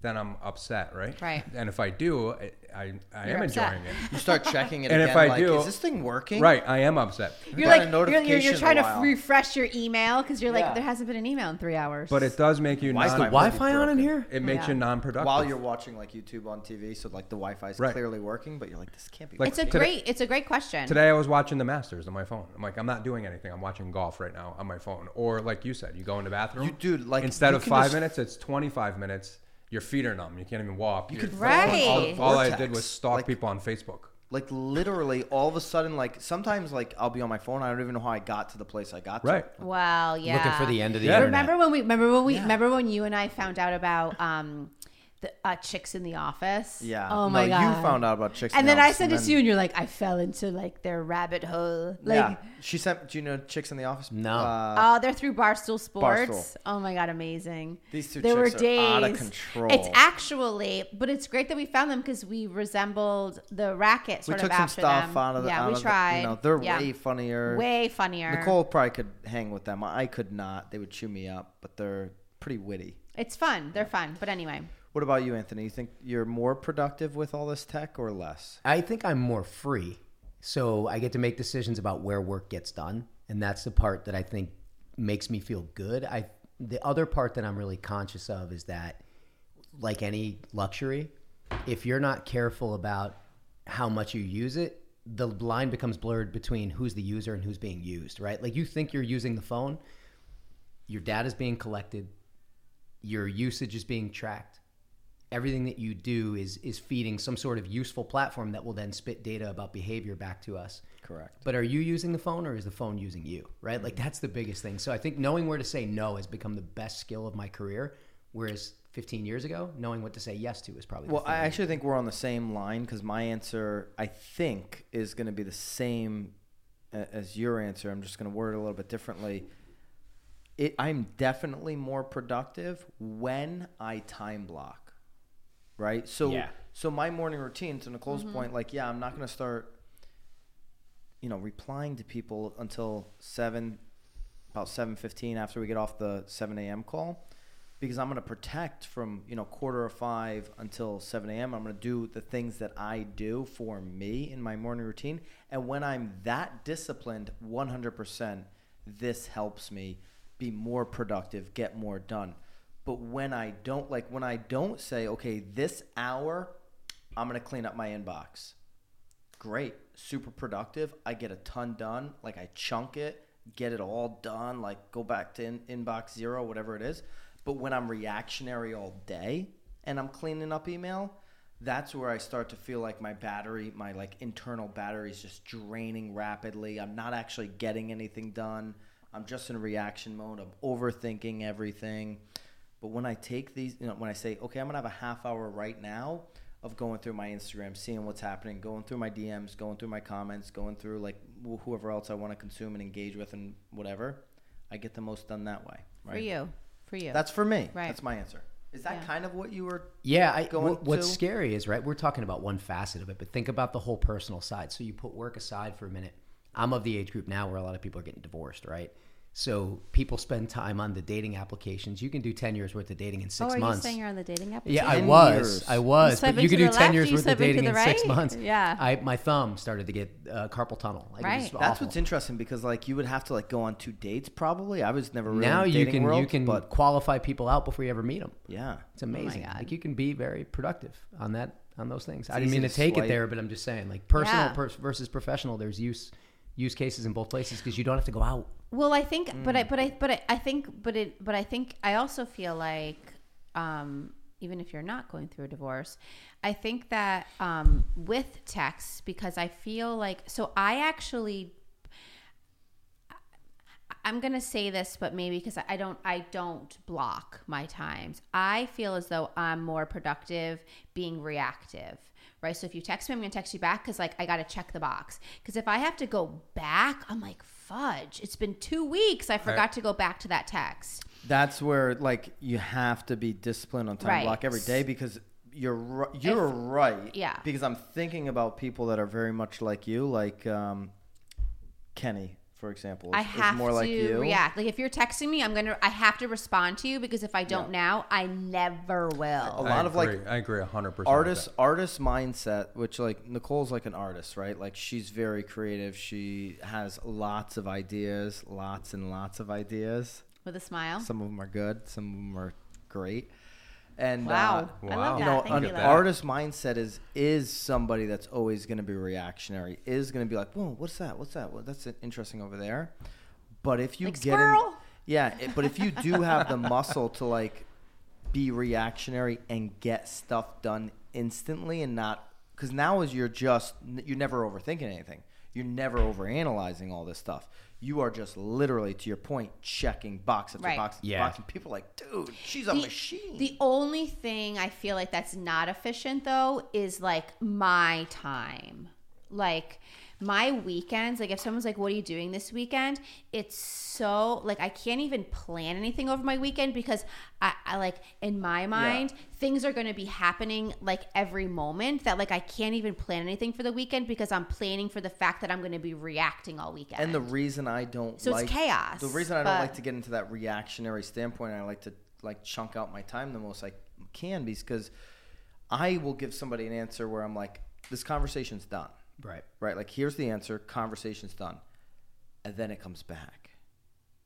then I'm upset, right? Right. And if I do, I I, I am upset. enjoying it. You start checking it And again. if I like, do- is this thing working? Right, I am upset. You're got like you're, you're, you're trying to refresh your email because you're like Yeah. there hasn't been an email in three hours. But it does make you Why is non- the Wi-Fi on in here? It makes Yeah. you non-productive. While you're watching like YouTube on TV, so like the Wi-Fi is Right. clearly working, but you're like, this can't be. Like, it's a working. today- great it's a great question. Today I was watching the Masters on my phone. I'm like, I'm not doing anything. I'm watching golf right now on my phone. Or like you said, you go in the bathroom. You- dude, like, instead you of five just- minutes, it's 25 minutes. Your feet are numb. You can't even walk. You could Right. All, all I did was stalk Like- people on Facebook. like literally, all of a sudden, like sometimes, like I'll be on my phone. I don't even know how I got to the place I got to. Right. Wow, yeah. Looking for the end of the Yeah. internet. Remember when we remember when we Yeah. remember when you and I found out about um the uh, chicks in the office? Yeah. Oh my no, god. You found out about chicks. And in then the I Office, sent it to you, and you're like, I fell into like their rabbit hole. Like, yeah. She sent. Do you know chicks in the office? No. Uh, oh, they're through Barstool Sports. Barstool. Oh my god, amazing. These two there were chicks are days. out of control. It's actually, but it's great that we found them because we resembled the racket we sort took of some after stuff them. out of the. yeah, we of the- tried. you know, they're yeah. way funnier. way funnier. Nicole probably could hang with them. I could not. They would chew me up, but they're pretty witty. It's fun. They're fun. But anyway, What about you, Anthony? You think you're more productive with all this tech or less? I think I'm more free. So I get to make decisions about where work gets done. And that's the part that I think makes me feel good. I the other part that I'm really conscious of is that like any luxury, if you're not careful about how much you use it, the line becomes blurred between who's the user and who's being used, right? Like you think you're using the phone, your data is being collected, your usage is being tracked everything that you do is is feeding some sort of useful platform that will then spit data about behavior back to us Correct. but are you using the phone or is the phone using you right like that's the biggest thing so i think knowing where to say no has become the best skill of my career whereas 15 years ago knowing what to say yes to is probably Well, I actually think we're on the same line because my answer, I think, is going to be the same as your answer. I'm just going to word it a little bit differently. It, I'm definitely more productive when I time block, right? So, Yeah. so my morning routine. To Nicole's point, like, yeah, I'm not going to start, you know, replying to people until seven, about seven fifteen after we get off the seven a.m. call because I'm going to protect from you know quarter of five until 7 a.m. I'm going to do the things that I do for me in my morning routine, and when I'm that disciplined, 100%, this helps me be more productive, get more done. But when I don't like when I don't say, okay, this hour, I'm going to clean up my inbox. Great, super productive. I get a ton done. Like I chunk it, get it all done. Like go back to in, inbox zero, whatever it is. But when I'm reactionary all day and I'm cleaning up email, that's where I start to feel like my battery, my like internal battery is just draining rapidly. I'm not actually getting anything done. I'm just in reaction mode. I'm overthinking everything. But when I take these, you know, when I say, okay, I'm gonna have a half hour right now of going through my Instagram, seeing what's happening, going through my DMs, going through my comments, going through like wh- whoever else I want to consume and engage with and whatever, I get the most done that way. Right? for you, for you. That's for me. Right. That's my answer. Is that Yeah. kind of what you were? Yeah, I, going what- what's to- scary is right. We're talking about one facet of it, but think about the whole personal side. So you put work aside for a minute. I'm of the age group now where a lot of people are getting divorced, right? So people spend time on the dating applications. You can do ten years worth of dating in six oh, are months. you saying you're on the dating app? yeah, I was. I was, You but you to could do the ten left, years worth of dating the in six months. [LAUGHS] Yeah. I my thumb started to get uh, carpal tunnel. Like, it was Right. awful. That's what's interesting because like you would have to like go on two dates probably. I was never really now in the you dating can world, you can but qualify people out before you ever meet them. yeah, It's amazing. God. like you can be very productive on that on those things. I didn't mean to to take swipe. it there, but I'm just saying, like personal Yeah. pers- versus professional. There's use use cases in both places because you don't have to go out. Well, I think, but Mm. I, but I, but I, I think, but it, but I think, I also feel like, um, even if you're not going through a divorce, I think that um, with text, because I feel like, so I actually, I'm gonna say this, but maybe because I don't, I don't block my times. I feel as though I'm more productive being reactive, right? So if you text me, I'm gonna text you back because like I gotta check the box. Because if I have to go back, I'm like, fudge! It's been two weeks. I forgot to go back to that text. that's where like you have to be disciplined on time Right. block every day because you're you're right. yeah. Because I'm thinking about people that are very much like you. Like um, Kenny, for example, I is, is have more to like you. react. Like if you're texting me, I'm gonna. I have to respond to you because if I don't now, I never will. A lot I of like. I agree hundred percent. artist artist mindset which like nicole's like an artist right like she's very creative she has lots of ideas lots and lots of ideas With a smile. some of them are good some of them are great and Wow, uh, I Wow. love you that. know Thank an you, at that. artist mindset is is somebody that's always going to be reactionary is going to be like whoa what's that? What's that? Well, that's interesting over there. But if you Like get in, yeah it, but if you do have the muscle to like be reactionary and get stuff done instantly and not because now is you're just you're never overthinking anything. You're never overanalyzing all this stuff you are just literally to your point checking box after Right. box after Yeah. box and people are like dude she's a the, machine The only thing I feel like that's not efficient though is like my time. Like my weekends, like if someone's like, What are you doing this weekend? It's so like I can't even plan anything over my weekend because I, I like in my mind, things are gonna be happening like every moment that like I can't even plan anything for the weekend because I'm planning for the fact that I'm gonna be reacting all weekend. And the reason I don't So it's like chaos, The reason I don't like to get into that reactionary standpoint, I like to like chunk out my time the most I can, because I will give somebody an answer where I'm like, this conversation's done, Right. right? Like here's the answer, conversation's done, and then it comes back,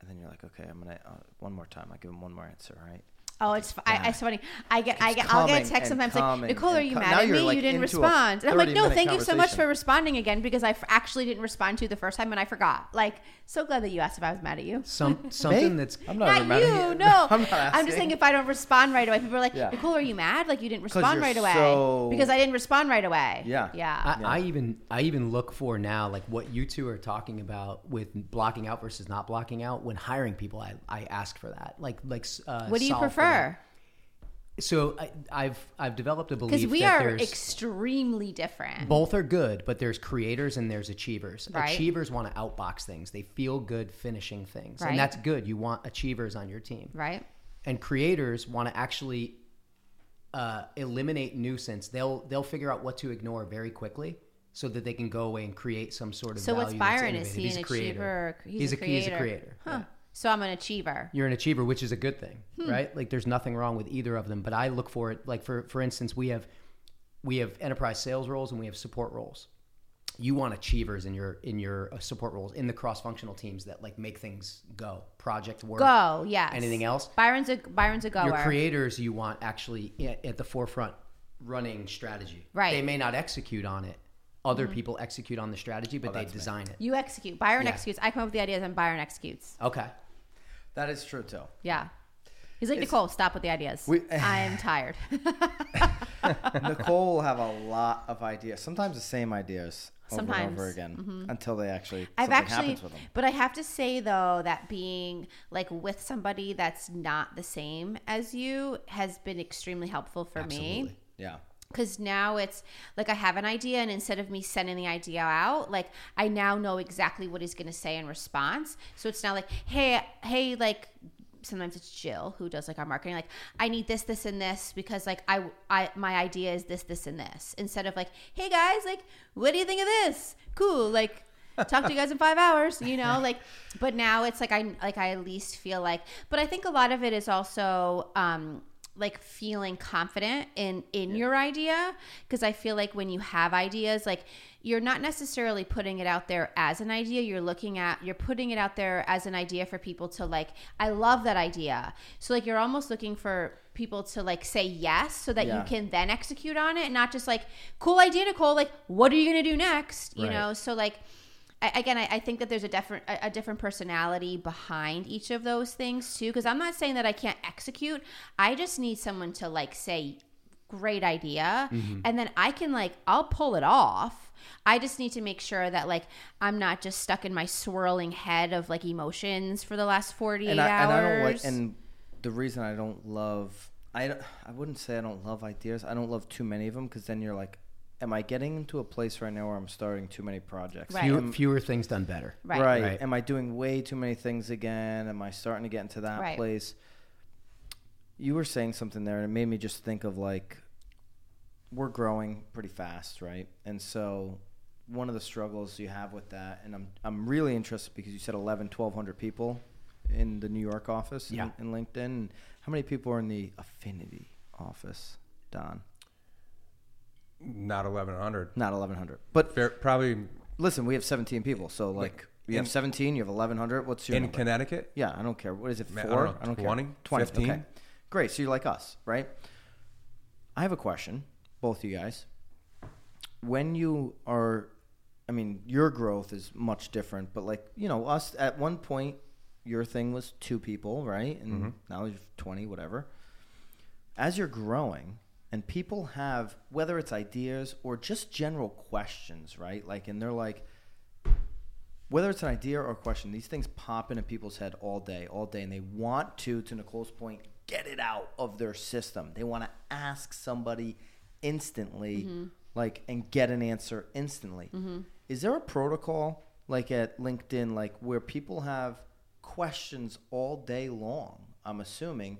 and then you're like, okay, I'm gonna uh, one more time. I give them one more answer, right? Oh, it's fu- I, it's funny. I get I get I'll get a text sometimes like Nicole, are you cal- mad at me? like, you didn't respond. And I'm like, no, thank you so much for responding again because I f- actually didn't respond to you the first time and I forgot. Like, so glad that you asked if I was mad at you. Some [LAUGHS] something that's I'm not, Not mad you, at no. [LAUGHS] I'm not I'm just saying if I don't respond right away, people are like, Yeah. Nicole, are you mad? Like you didn't respond you're right away so- because I didn't respond right away. Yeah. yeah. I, I even I even look for now like what you two are talking about with blocking out versus not blocking out when hiring people. I, I ask for that. Like like uh, what do you prefer? That. So I, I've I've developed a belief Because we that are there's extremely different. both are good, but there's creators and there's achievers. Right. Achievers want to outbox things. They feel good finishing things, Right. and that's good. You want achievers on your team, right? and creators want to actually uh, eliminate nuisance. They'll they'll figure out what to ignore very quickly, so that they can go away and create some sort of. So what's Byron? Is he He's an a creator. achiever? He's, He's a a- creator. he's a creator, Huh. yeah. So I'm an achiever. You're an achiever, which is a good thing, Hmm. right? Like there's nothing wrong with either of them. But I look for it. Like for for instance, we have we have enterprise sales roles and we have support roles. You want achievers in your in your uh, support roles in the cross functional teams that like make things go, project work, Go, yes. Anything else? Byron's a Byron's a goer. Your creators, you want actually at, at the forefront running strategy. Right. Mm-hmm. They may not execute on it. Other people execute on the strategy, but they that's me. design it. You execute. Byron Yeah. executes. I come up with the ideas, and Byron executes. Okay. That is true too. Yeah. He's like Nicole. Stop with the ideas. We- [LAUGHS] I'm tired. [LAUGHS] [LAUGHS] Nicole will have a lot of ideas. Sometimes the same ideas over Sometimes. and over again mm-hmm. until they actually I've something actually, happens with them. but I have to say though that being like with somebody that's not the same as you has been extremely helpful for me. Absolutely. Yeah. Because now it's like I have an idea, and instead of me sending the idea out, like I now know exactly what he's to say in response. So it's now like, hey, hey, like sometimes it's Jill who does like our marketing. Like I need this, this, and this because like I, I, my idea is this, this, and this. Instead of like, hey guys, like what do you think of this? Cool, like. talk to you guys in five hours you know like but now it's like i like i at least feel like but i think a lot of it is also um like feeling confident in in your idea because i feel like when you have ideas like you're not necessarily putting it out there as an idea you're looking at you're putting it out there as an idea for people to like i love that idea. So like you're almost looking for people to like say yes so that you can then execute on it and not just like cool idea nicole like what are you gonna do next? You Right. know? So like I, again, I, I think that there's a different a, a different personality behind each of those things too. Because I'm not saying that I can't execute. I just need someone to like say, "Great idea," Mm-hmm. and then I can like I'll pull it off. I just need to make sure that like I'm not just stuck in my swirling head of like emotions for the last 48 and I, hours. and I don't like and the reason I don't love I I wouldn't say I don't love ideas. I don't love too many of them because then you're like, am I getting into a place right now where I'm starting too many projects? Right. Fewer, Am- fewer things done better. right. right. Right. Am I doing way too many things again? Am I starting to get into that Right. place? You were saying something there, and it made me just think of like we're growing pretty fast, right? And so one of the struggles you have with that, and I'm I'm really interested because you said 11, 1,200 people in the New York office in- Yeah. in, LinkedIn. How many people are in the Affinity office, Don? Not 1100. Not 1,100, but Fair, probably listen, we have 17 people, so like you have 17, you have 1,100. What's your in number? Connecticut. Yeah, I don't care. What is it? Man, I don't know, 20, care. 20, 15? Okay. Great. So you're like us, right? I have a question, both you guys. When you are, I mean, your growth is much different, but like, you know, us at one point, your thing was two people, right? And Mm-hmm. now you're 20, whatever. As you're growing, and people have, whether it's ideas or just general questions, right? Like, and they're like, whether it's an idea or a question, these things pop into people's head all day, all day, and they want to, to Nicole's point, get it out of their system. They want to ask somebody instantly, mm-hmm. like, and get an answer instantly. Mm-hmm. Is there a protocol like at LinkedIn, like where people have questions all day long? I'm assuming.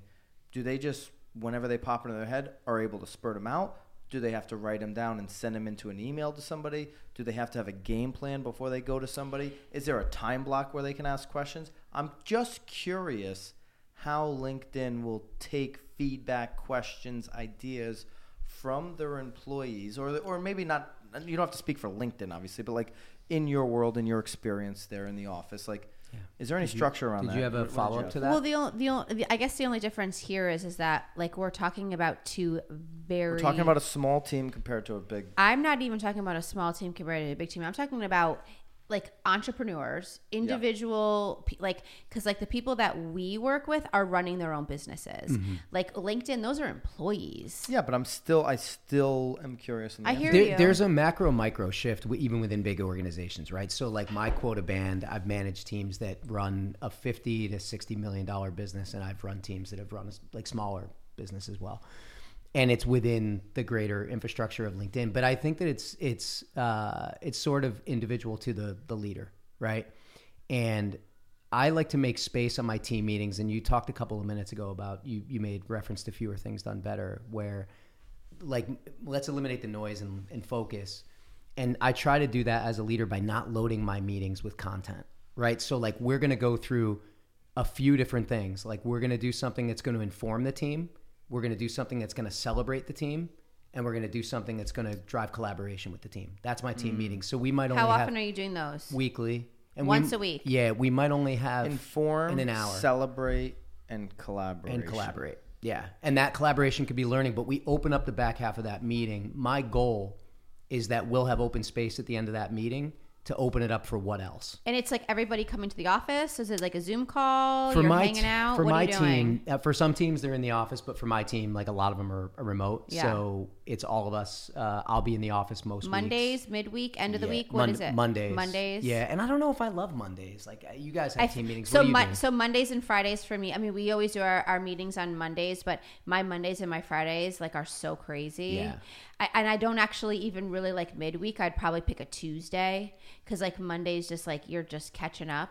Do they just, whenever they pop into their head, are able to spurt them out? Do they have to write them down and send them into an email to somebody? Do they have to have a game plan before they go to somebody? Is there a time block where they can ask questions? I'm just curious how LinkedIn will take feedback, questions, ideas from their employees, or or maybe not. You don't have to speak for LinkedIn, obviously, but like in your world, in your experience there in the office, like, is there any Did you- structure around did that? Did you have a What- what did follow-up to that? Well, the only, the only, I guess the only difference here is is that like we're talking about two very. We're talking about a small team compared to a big. I'm not even talking about a small team compared to a big team. I'm talking about like entrepreneurs, individual, pe like because like the people that we work with are running their own businesses. Mm-hmm. Like LinkedIn, those are employees. Yeah, but I'm still, I still am curious. on the I hear There, you. there's a macro micro shift even within big organizations, right? So, like my quota band, I've managed teams that run a 50 to 60 million dollar business, and I've run teams that have run a s- like smaller business as well. And it's within the greater infrastructure of LinkedIn, but I think that it's it's uh, it's sort of individual to the the leader, right? And I like to make space on my team meetings. And you talked a couple of minutes ago about you you made reference to fewer things done better, where like let's eliminate the noise and, and focus and i try to do that as a leader by not loading my meetings with content right so like we're going to go through a few different things like we're going to do something that's going to inform the team we're going to do something that's going to celebrate the team and we're going to do something that's going to drive collaboration with the team that's my team hmm. meeting so we might only How have often are you doing those? weekly and Once we, a week? yeah we might only have inform, in an hour celebrate, and collaborate. and collaborate. Yeah. And that collaboration could be learning, but we open up the back half of that meeting. My goal is that we'll have open space at the end of that meeting to open it up for what else. And it's like everybody coming to the office. Is it like a Zoom call? For You're my hanging out. for what my are you doing? team, uh, for some teams they're in the office, but for my team, like a lot of them are, are remote. Yeah. So it's all of us. Uh, I'll be in the office most Mondays, weeks. midweek, end of the week. What is Mon- it? Mondays. Mondays. Yeah, and I don't know if I love Mondays. Like uh, you guys have I team meetings. So what do you Mon- so Mondays and Fridays for me. I mean, we always do our, our meetings on Mondays, but my Mondays and my Fridays like are so crazy. Yeah. I, and I don't actually even really like midweek. I'd probably pick a Tuesday because like Monday's just like you're just catching up.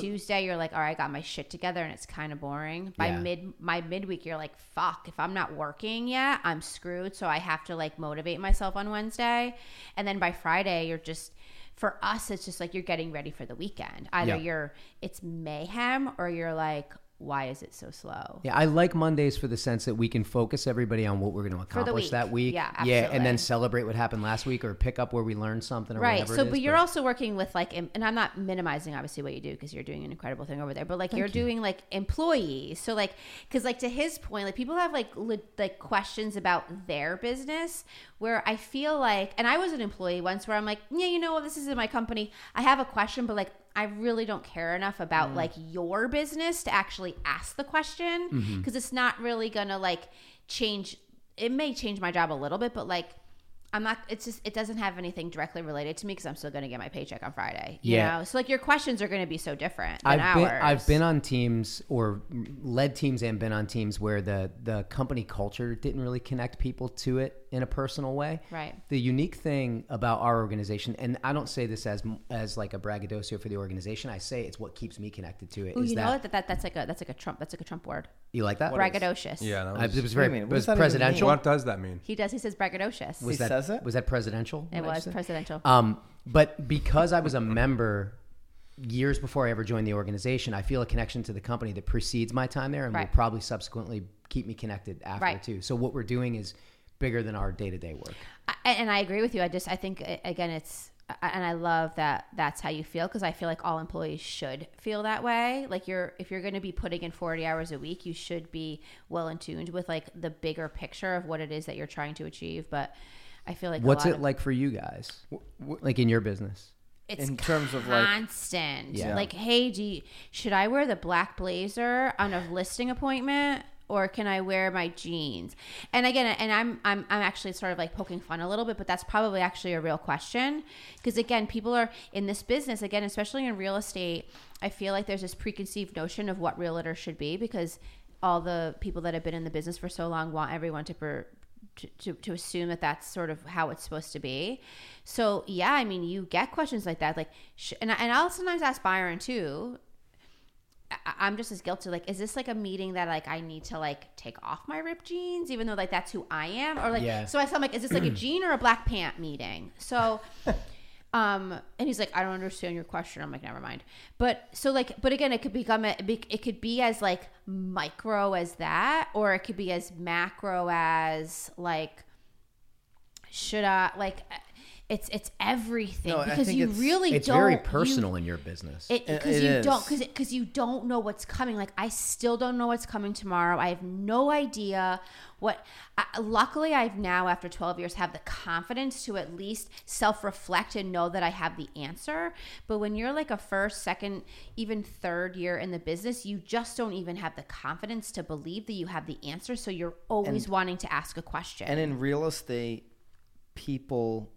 Tuesday, you're like, all right, I got my shit together, and it's kind of boring. By Yeah. mid my midweek, you're like, fuck, if I'm not working yet, I'm screwed. So I have to like motivate myself on Wednesday, and then by Friday, you're just for us, it's just like you're getting ready for the weekend. Either Yeah. you're it's mayhem, or you're like, why is it so slow? Yeah, I like Mondays for the sense that we can focus everybody on what we're going to accomplish week. that week. Yeah, yeah, and then celebrate what happened last week or pick up where we learned something or right so is, but you're also working with like and i'm not minimizing obviously what you do because you're doing an incredible thing over there but like you're doing like employees so like because like to his point like people have like le- like questions about their business where i feel like and i was an employee once where i'm like yeah you know what this is in my company i have a question but like I really don't care enough about Mm. like your business to actually ask the question Mm-hmm. because it's not really gonna like change it may change my job a little bit but like I'm not. It's just it doesn't have anything directly related to me because I'm still going to get my paycheck on Friday. You Yeah. know, so like your questions are going to be so different than I've been. I've been on teams or led teams and been on teams where the the company culture didn't really connect people to it in a personal way. Right. The unique thing about our organization, and I don't say this as as like a braggadocio for the organization. I say it's what keeps me connected to it. Ooh, is you that, know? That, that that's like a that's like a Trump that's like a Trump word. you like that? Braggadocious. Yeah, that I, it was What very do you mean? it What was does that mean? presidential. what does that mean? He does. He says braggadocious. Was He that says it? was that presidential? it was presidential. Um, but because I was a member years before I ever joined the organization, I feel a connection to the company that precedes my time there and Right. will probably subsequently keep me connected after Right. too. So what we're doing is bigger than our day to day work. I, and I agree with you. I just I think again it's and I love that that's how you feel because I feel like all employees should feel that way. Like you're if you're going to be putting in 40 hours a week, you should be well in tuned with like the bigger picture of what it is that you're trying to achieve, but I feel like a What's lot it of- like for you guys? Like in your business? it's in terms of, like- constant. Yeah. Like, hey, do you, should I wear the black blazer on a listing appointment? Or can I wear my jeans? And again, and I'm I'm I'm actually sort of like poking fun a little bit, but that's probably actually a real question because again, people are in this business again, especially in real estate. I feel like there's this preconceived notion of what realtors should be because all the people that have been in the business for so long want everyone to per, to, to, to assume that that's sort of how it's supposed to be. So yeah, I mean, you get questions like that, like, sh- and I- and I'll sometimes ask Byron too. I- I'm just as guilty. Like, is this like a meeting that like I need to like take off my ripped jeans, even though like that's who I am, or like Yeah. so I am like, is this like a [CLEARS THROAT] jean or a black pant meeting? So, [LAUGHS] um, and he's like, I don't understand your question. I'm like, never mind. But so like, but again, it could become a, it could be as like micro as that, or it could be as macro as like, should I like? It's it's everything No, because you it's- really It's don't It's very you- personal in your business. it because it you don't because because you don't know what's coming. Like I still don't know what's coming tomorrow. I have no idea what. I, luckily, I've now after twelve years have the confidence to at least self reflect and know that I have the answer. But when you're like a first, second, even third year in the business, you just don't even have the confidence to believe that you have the answer. So you're always wanting to ask a question. And in real estate, people,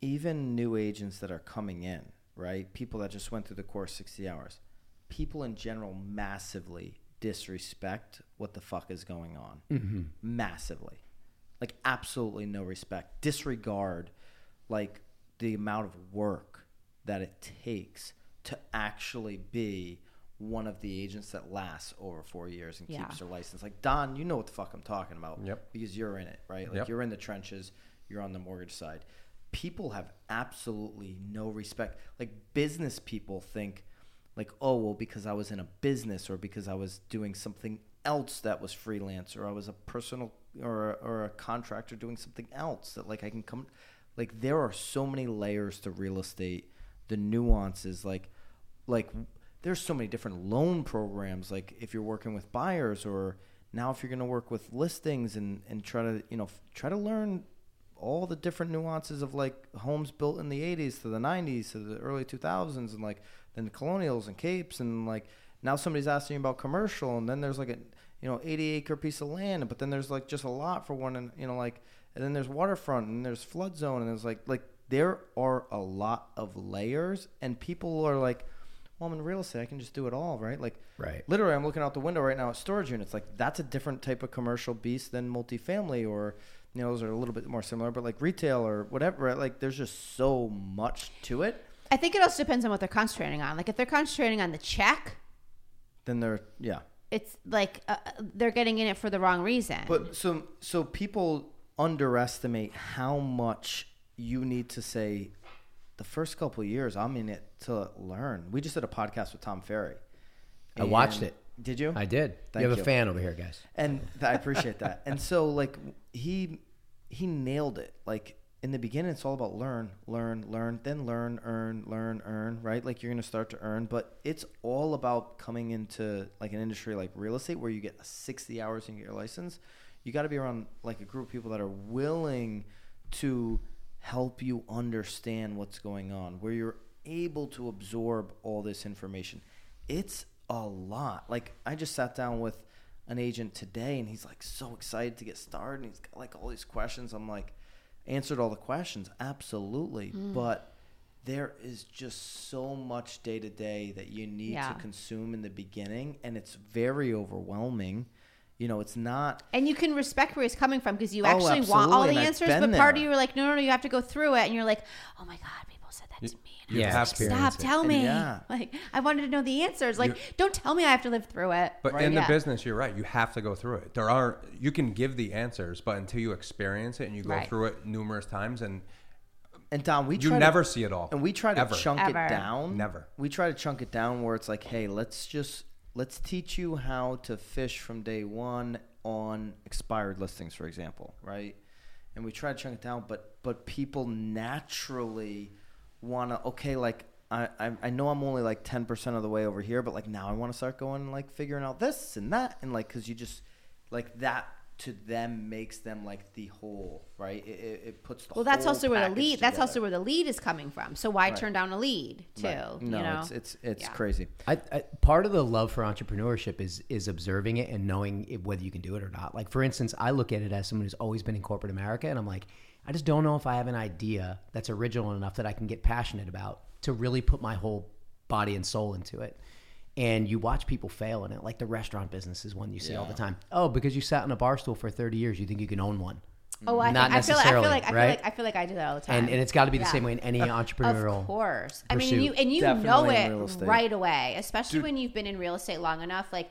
even new agents that are coming in, right? People that just went through the course 60 hours, people in general massively disrespect what the fuck is going on. Mm-hmm. Massively. Like, absolutely no respect. Disregard, like, the amount of work that it takes to actually be one of the agents that lasts over four years and Yeah. keeps their license. Like Don, you know what the fuck I'm talking about. Yep. Because you're in it, right? Like Yep. you're in the trenches, you're on the mortgage side. People have absolutely no respect. Like business people think like, oh well, because I was in a business or because I was doing something else that was freelance or I was a personal or or a contractor doing something else that like I can come like there are so many layers to real estate, the nuances like like there's so many different loan programs like if you're working with buyers or now if you're going to work with listings and and try to you know f- try to learn all the different nuances of like homes built in the 80s to the 90s to the early 2000s and like then the colonials and capes and like now somebody's asking you about commercial and then there's like a you know 80 acre piece of land but then there's like just a lot for one and you know like and then there's waterfront and there's flood zone and there's like like there are a lot of layers and people are like well i'm in real estate i can just do it all right like Right. literally i'm looking out the window right now at storage units like that's a different type of commercial beast than multifamily or you know those are a little bit more similar but like retail or whatever like there's just so much to it I think it also depends on what they're concentrating on. Like if they're concentrating on the check, then they're yeah it's like uh, they're getting in it for the wrong reason. But so so people underestimate how much you need to say. The first couple of years, I'm in it to learn. We just did a podcast with Tom Ferry. I watched it. Did you? I did. Thank you have you. a fan over here, guys. and I appreciate that. And so like he he nailed it. Like in the beginning, it's all about learn, learn, learn, then learn, earn, learn, earn. Right? Like you're gonna start to earn, but it's all about coming into like an industry like real estate where you get 60 hours and you get your license. You got to be around like a group of people that are willing to help you understand what's going on, where you're able to absorb all this information. It's a lot. Like I just sat down with an agent today and he's like so excited to get started and he's got like all these questions. I'm like answered all the questions, absolutely. Hmm. But there is just so much day to day that you need Yeah. to consume in the beginning and it's very overwhelming. You know, it's not and you can respect where he's coming from because you Oh, actually want all the and answers, been but part of you are like, no, no, no, you have to go through it, and you're like, oh my god, people said that You- to me. you Yeah, have experience. Stop, it. tell And me. yeah. [LAUGHS] Like I wanted to know the answers. Like, You- don't tell me I have to live through it. But Right. in Yeah. the business, you're right. You have to go through it. There are you can give the answers, but until you experience it and you go Right. through it numerous times, and and Don, we you try never to, see it all, and we try to ever. chunk Ever. it down. Never. We try to chunk it down where it's like, hey, let's just let's teach you how to fish from day one on expired listings, for example, right? And we try to chunk it down, but but people naturally want to okay, like I, I I know I'm only like ten percent of the way over here, but like now I want to start going like figuring out this and that and like because you just like that to them makes them like the whole right. It, it, it puts the Well, that's whole also where the package lead. That's also where the lead is coming from. So why Right. turn down a lead too? Right. You No, know, it's it's it's Yeah. crazy. I, I, part of the love for entrepreneurship is is observing it and knowing it, whether you can do it or not. Like for instance, I look at it as someone who's always been in corporate America, and I'm like, I just don't know if I have an idea that's original enough that I can get passionate about to really put my whole body and soul into it. And you watch people fail in it, like the restaurant business is one you see all the time. Oh, because you sat in a bar stool for 30 years, you think you can own one. Oh, I, Not think, I feel like I feel necessarily, like I feel right? like I feel like I do that all the time. And, and it's got to be the Yeah. same way in any entrepreneurial. Of course. I mean, you and you know Definitely in it right away, especially when you've been in real estate long enough. Like,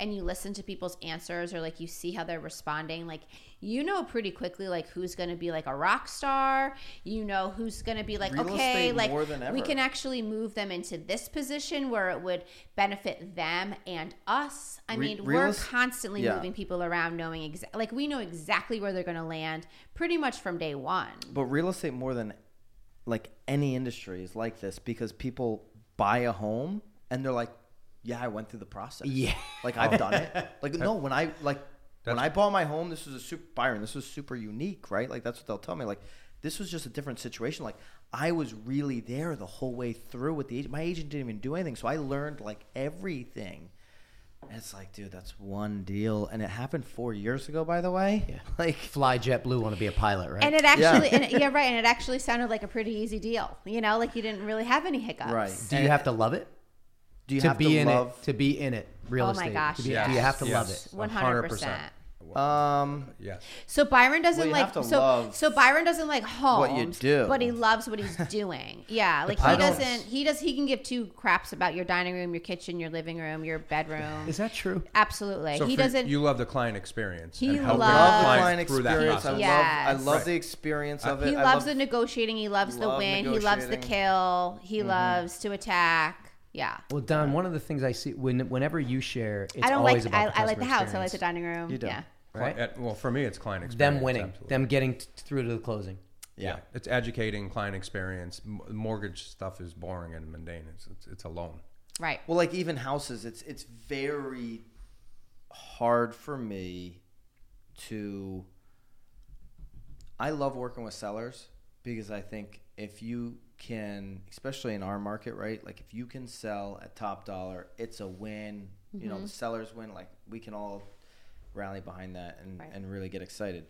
and you listen to people's answers or like you see how they're responding. Like, you know pretty quickly like who's going to be like a rock star. You know who's going to be like Real okay, like we can actually move them into this position where it would benefit them and us. I Re- mean, real we're constantly yeah. moving people around, knowing exactly like we know exactly where they're going to land pretty much from day one. But real estate more than like any industry is like this because people buy a home and they're like, "Yeah, I went through the process. Yeah. like I've done it. [LAUGHS] Like no, when I like when I bought my home, this was a super Byron. This was super unique, right? Like that's what they'll tell me. Like this was just a different situation. Like I was really there the whole way through with the agent. My agent didn't even do anything, so I learned like everything. And it's like, dude, that's one deal, and it happened four years ago, by the way. Yeah. [LAUGHS] Like Fly JetBlue want to be a pilot, right? And it actually, and it, [LAUGHS] yeah, right. And it actually sounded like a pretty easy deal. You know, like you didn't really have any hiccups. Right. Do you And- have to love it? Do you to have be to in love? it to be in it real Oh estate my gosh, be- yes. do you have to Yes. love it One hundred percent. Um, Yes. So Byron doesn't Well, like so so Byron doesn't like homes, what you do. but he loves what he's [LAUGHS] doing. Yeah, like I he don't- doesn't. He does. He can give two craps about your dining room, your kitchen, your living room, your bedroom. is that true Absolutely, So he for- doesn't. You love the client experience. He loves- love the Client client that experience. I process. love, I love Right. the experience of it. he I loves love, the negotiating. He loves the win. He loves the kill. He loves to attack. Yeah. well don one of the things i see when whenever you share it's I don't like. always about I, the I like the customer house. I like the dining room. You do. Yeah. right Cli- Well, for me, it's client experience. them winning absolutely. them getting t- through to the closing yeah. It's educating client experience. M- mortgage stuff is boring and mundane. It's, it's, it's a loan. Right. Well, like even houses, it's it's very hard for me to. I love working with sellers because I think if you can, especially in our market, right? Like if you can sell at top dollar, it's a win. You know, the mm-hmm. sellers win. Like we can all rally behind that and, Right. and really get excited.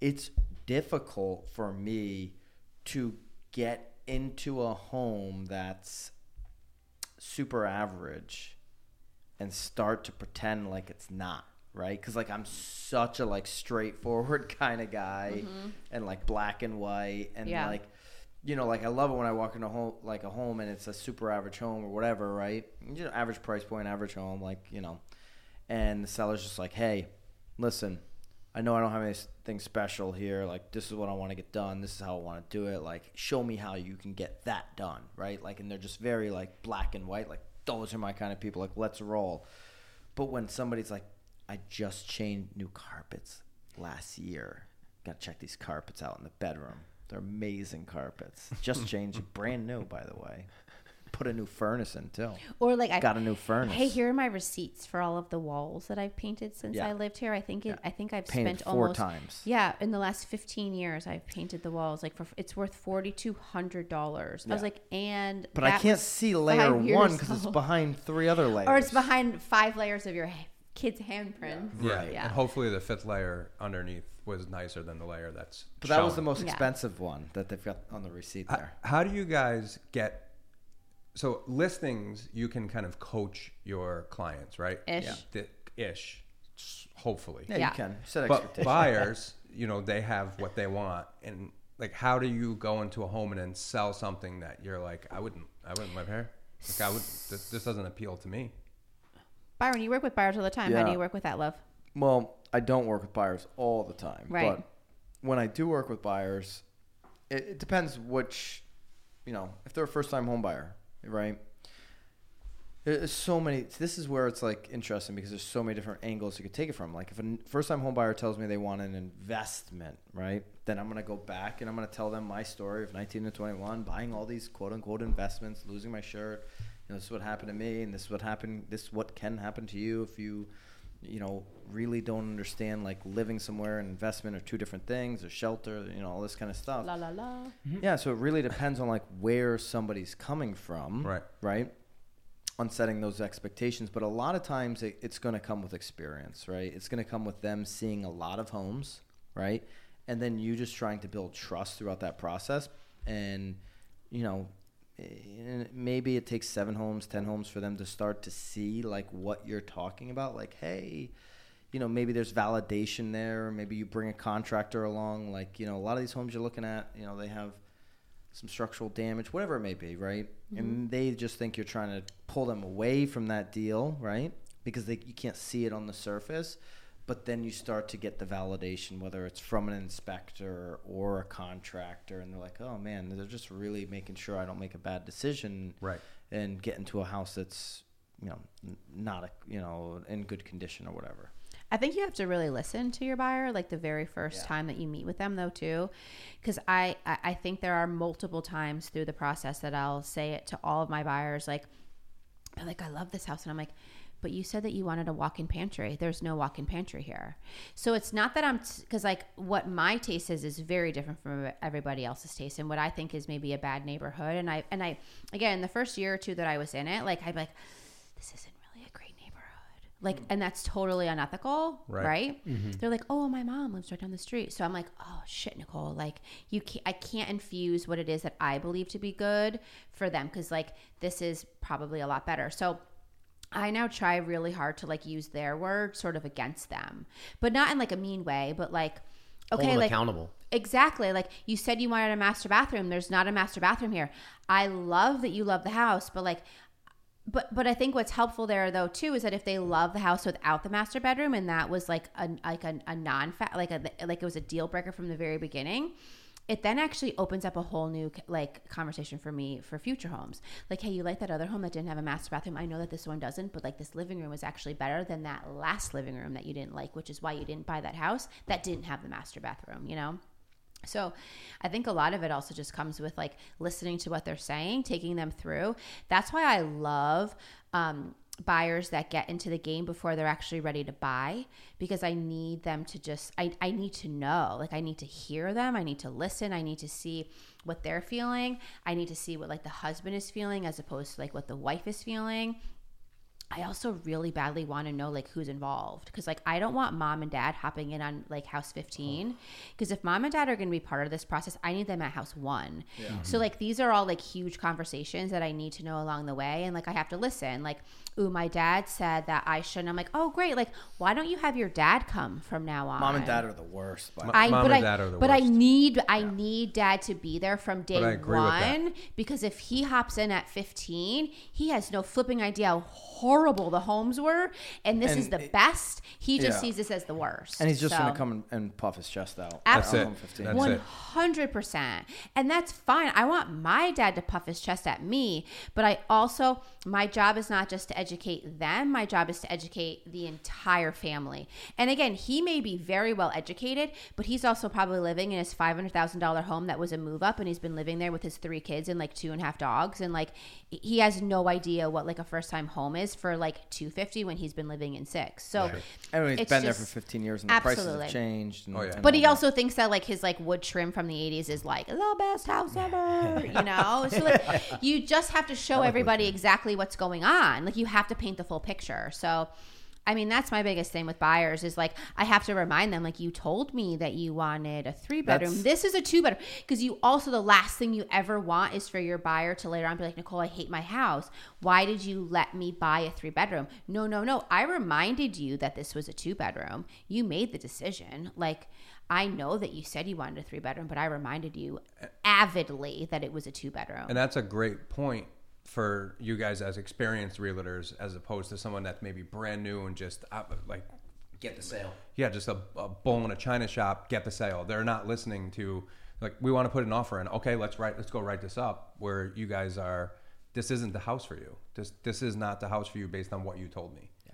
It's difficult for me to get into a home that's super average and start to pretend like it's not right because like i'm such a like straightforward [LAUGHS] kind of guy mm-hmm. and like black and white and Yeah. like you know like i love it when i walk into a home like a home and it's a super average home or whatever right you know average price point average home like you know and the seller's just like hey listen I know I don't have anything special here. Like, this is what I want to get done. This is how I want to do it. Like, show me how you can get that done, right? Like, and they're just very like black and white. Like, those are my kind of people. Like, let's roll. But when somebody's like, I just changed new carpets last year. Got to check these carpets out in the bedroom. They're amazing carpets. Just [LAUGHS] changed, brand new, by the way. Put a new furnace in too. Or like I Got a new furnace. Hey, here are my receipts for all of the walls that I've painted since Yeah. I lived here. I think it. Yeah. I think I've Painted spent four almost times. Yeah, in the last fifteen years, I've painted the walls. Like for it's worth forty two hundred dollars. I was like, and But I can't see layer one because it's behind three other layers. [LAUGHS] or it's behind five layers of your kid's handprints. Right. Yeah. And hopefully the fifth layer underneath was nicer than the layer that's. But that was the most Yeah. expensive one that they've got on the receipt How, there. how do you guys get? So listings, you can kind of coach your clients, right? Ish. Yeah. The, ish, s- hopefully. Yeah, Yeah. you can set But expectations. buyers, you know, they have what they want, and like, how do you go into a home and then sell something that you're like, I wouldn't, I wouldn't live here. Like, I would. This, this doesn't appeal to me. Byron, you work with buyers all the time. How Yeah. do you work with that, love? Well, I don't work with buyers all the time. Right. But when I do work with buyers, it, it depends which, you know, if they're a first time home buyer, right? There's so many. This is where it's like interesting because there's so many different angles you could take it from. Like if a first time home buyer tells me they want an investment, right? Then I'm gonna go back and I'm gonna tell them my story of 19 to 21, buying all these quote unquote investments, losing my shirt. You know, this is what happened to me, and this is what happened. This is what can happen to you if you, you know, really don't understand like living somewhere and investment are two different things, or shelter, you know, all this kind of stuff. La la la. Mm-hmm. Yeah, so it really depends on like where somebody's coming from, Right. Right, on setting those expectations. But a lot of times it, it's going to come with experience, right? It's going to come with them seeing a lot of homes, right? And then you just trying to build trust throughout that process, and you know. Eh, Maybe it takes seven homes, ten homes for them to start to see like what you're talking about. Like, hey, you know, maybe there's validation there. Or maybe you bring a contractor along. Like, you know, a lot of these homes you're looking at, you know, they have some structural damage, whatever it may be, right? And they just think you're trying to pull them away from that deal, right? Because they, you can't see it on the surface. But then you start to get the validation, whether it's from an inspector or a contractor, and they're like, "Oh man, they're just really making sure I don't make a bad decision, Right. And get into a house that's, you know, not a, you know, in good condition or whatever." I think you have to really listen to your buyer, like the very first Yeah. time that you meet with them, though, too, because I, I I think there are multiple times through the process that I'll say it to all of my buyers, like, like, I love this house, and I'm like. But you said that you wanted a walk-in pantry. There's no walk-in pantry here, so it's not that I'm because like what my taste is is very different from everybody else's taste, and what I think is maybe a bad neighborhood. And I and I again the first year or two that I was in it, like I'd be like, this isn't really a great neighborhood, like, and that's totally unethical, Right. right? Mm-hmm. They're like, oh, my mom lives right down the street. So I'm like, oh shit, Nicole, like you can't, I can't infuse what it is that I believe to be good for them because like this is probably a lot better. So I now try really hard to like use their word sort of against them, but not in like a mean way, but like, okay, like accountable. Exactly. Like you said you wanted a master bathroom. There's not a master bathroom here. I love that you love the house, but like but but I think what's helpful there though too is that if they love the house without the master bedroom and that was like a like a, a non like a like it was a deal breaker from the very beginning, it then actually opens up a whole new like conversation for me for future homes. Like, hey, you like that other home that didn't have a master bathroom? I know that this one doesn't, but like this living room is actually better than that last living room that you didn't like, which is why you didn't buy that house that didn't have the master bathroom. You know. So I think a lot of it also just comes with like listening to what they're saying, taking them through. That's why I love um, buyers that get into the game before they're actually ready to buy because I need them to just, I, I need to know. Like, I need to hear them. I need to listen. I need to see what they're feeling. I need to see what like the husband is feeling as opposed to like what the wife is feeling. I also really badly want to know like who's involved because like I don't want mom and dad hopping in on like house 15 because if mom and dad are going to be part of this process I need them at house 1. Mm-hmm. So like these are all like huge conversations that I need to know along the way and like I have to listen like ooh my dad said that I shouldn't I'm like oh great like why don't you have your dad come from now on Mom and dad are the worst. By the. I, Mom but and I, dad are the but I worst. need I need dad to be there from day I agree with that. one because if he hops in at 15, he has no flipping idea how horrible the homes were, and this is the it- best. He just yeah. sees this as the worst, And he's just So- gonna come and, and puff his chest out. That's Absolutely. on it. 15. That's it. hundred percent, and that's fine. I want my dad to puff his chest at me, but I also my job is not just to educate them. My job is to educate the entire family. And again, he may be very well educated, but he's also probably living in his five hundred thousand dollar home that was a move up, and he's been living there with his three kids and like two and a half dogs, and like he has no idea what like a first time home is for like two fifty when he's been living in six. So. Anyway, he's It's been there for 15 years, and the prices Absolutely. have changed. And, Oh, yeah. and But all he that. also thinks that like his like wood trim from the 80s is like the best house ever, you [LAUGHS] know? So like you just have to show everybody exactly what's going on. Like you have to paint the full picture. So I mean, that's my biggest thing with buyers is like I have to remind them like you told me that you wanted a 3 bedroom. That's- This is a 2 bedroom because you also the last thing you ever want is for your buyer to later on be like, "Nicole, I hate my house. Why did you let me buy a 3 bedroom?" No, no, no. I reminded you that this was a 2 bedroom. You made the decision. Like I know that you said you wanted a 3 bedroom, but I reminded you avidly that it was a 2 bedroom. And that's a great point for you guys as experienced realtors, as opposed to someone that's maybe brand new and just uh, like, Get the sale. yeah, just a, a bull in a china shop, get the sale. They're not listening to like we want to put an offer in. Okay, let's write. Let's go write this up. Where you guys are. This isn't the house for you. This this is not the house for you based on what you told me. Yeah.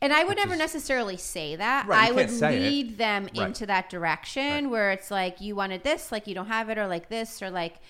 And I would never necessarily say that. Right, I would can't it. lead them Right. into that direction where it's like you wanted this, like you don't have it, or like this, or like,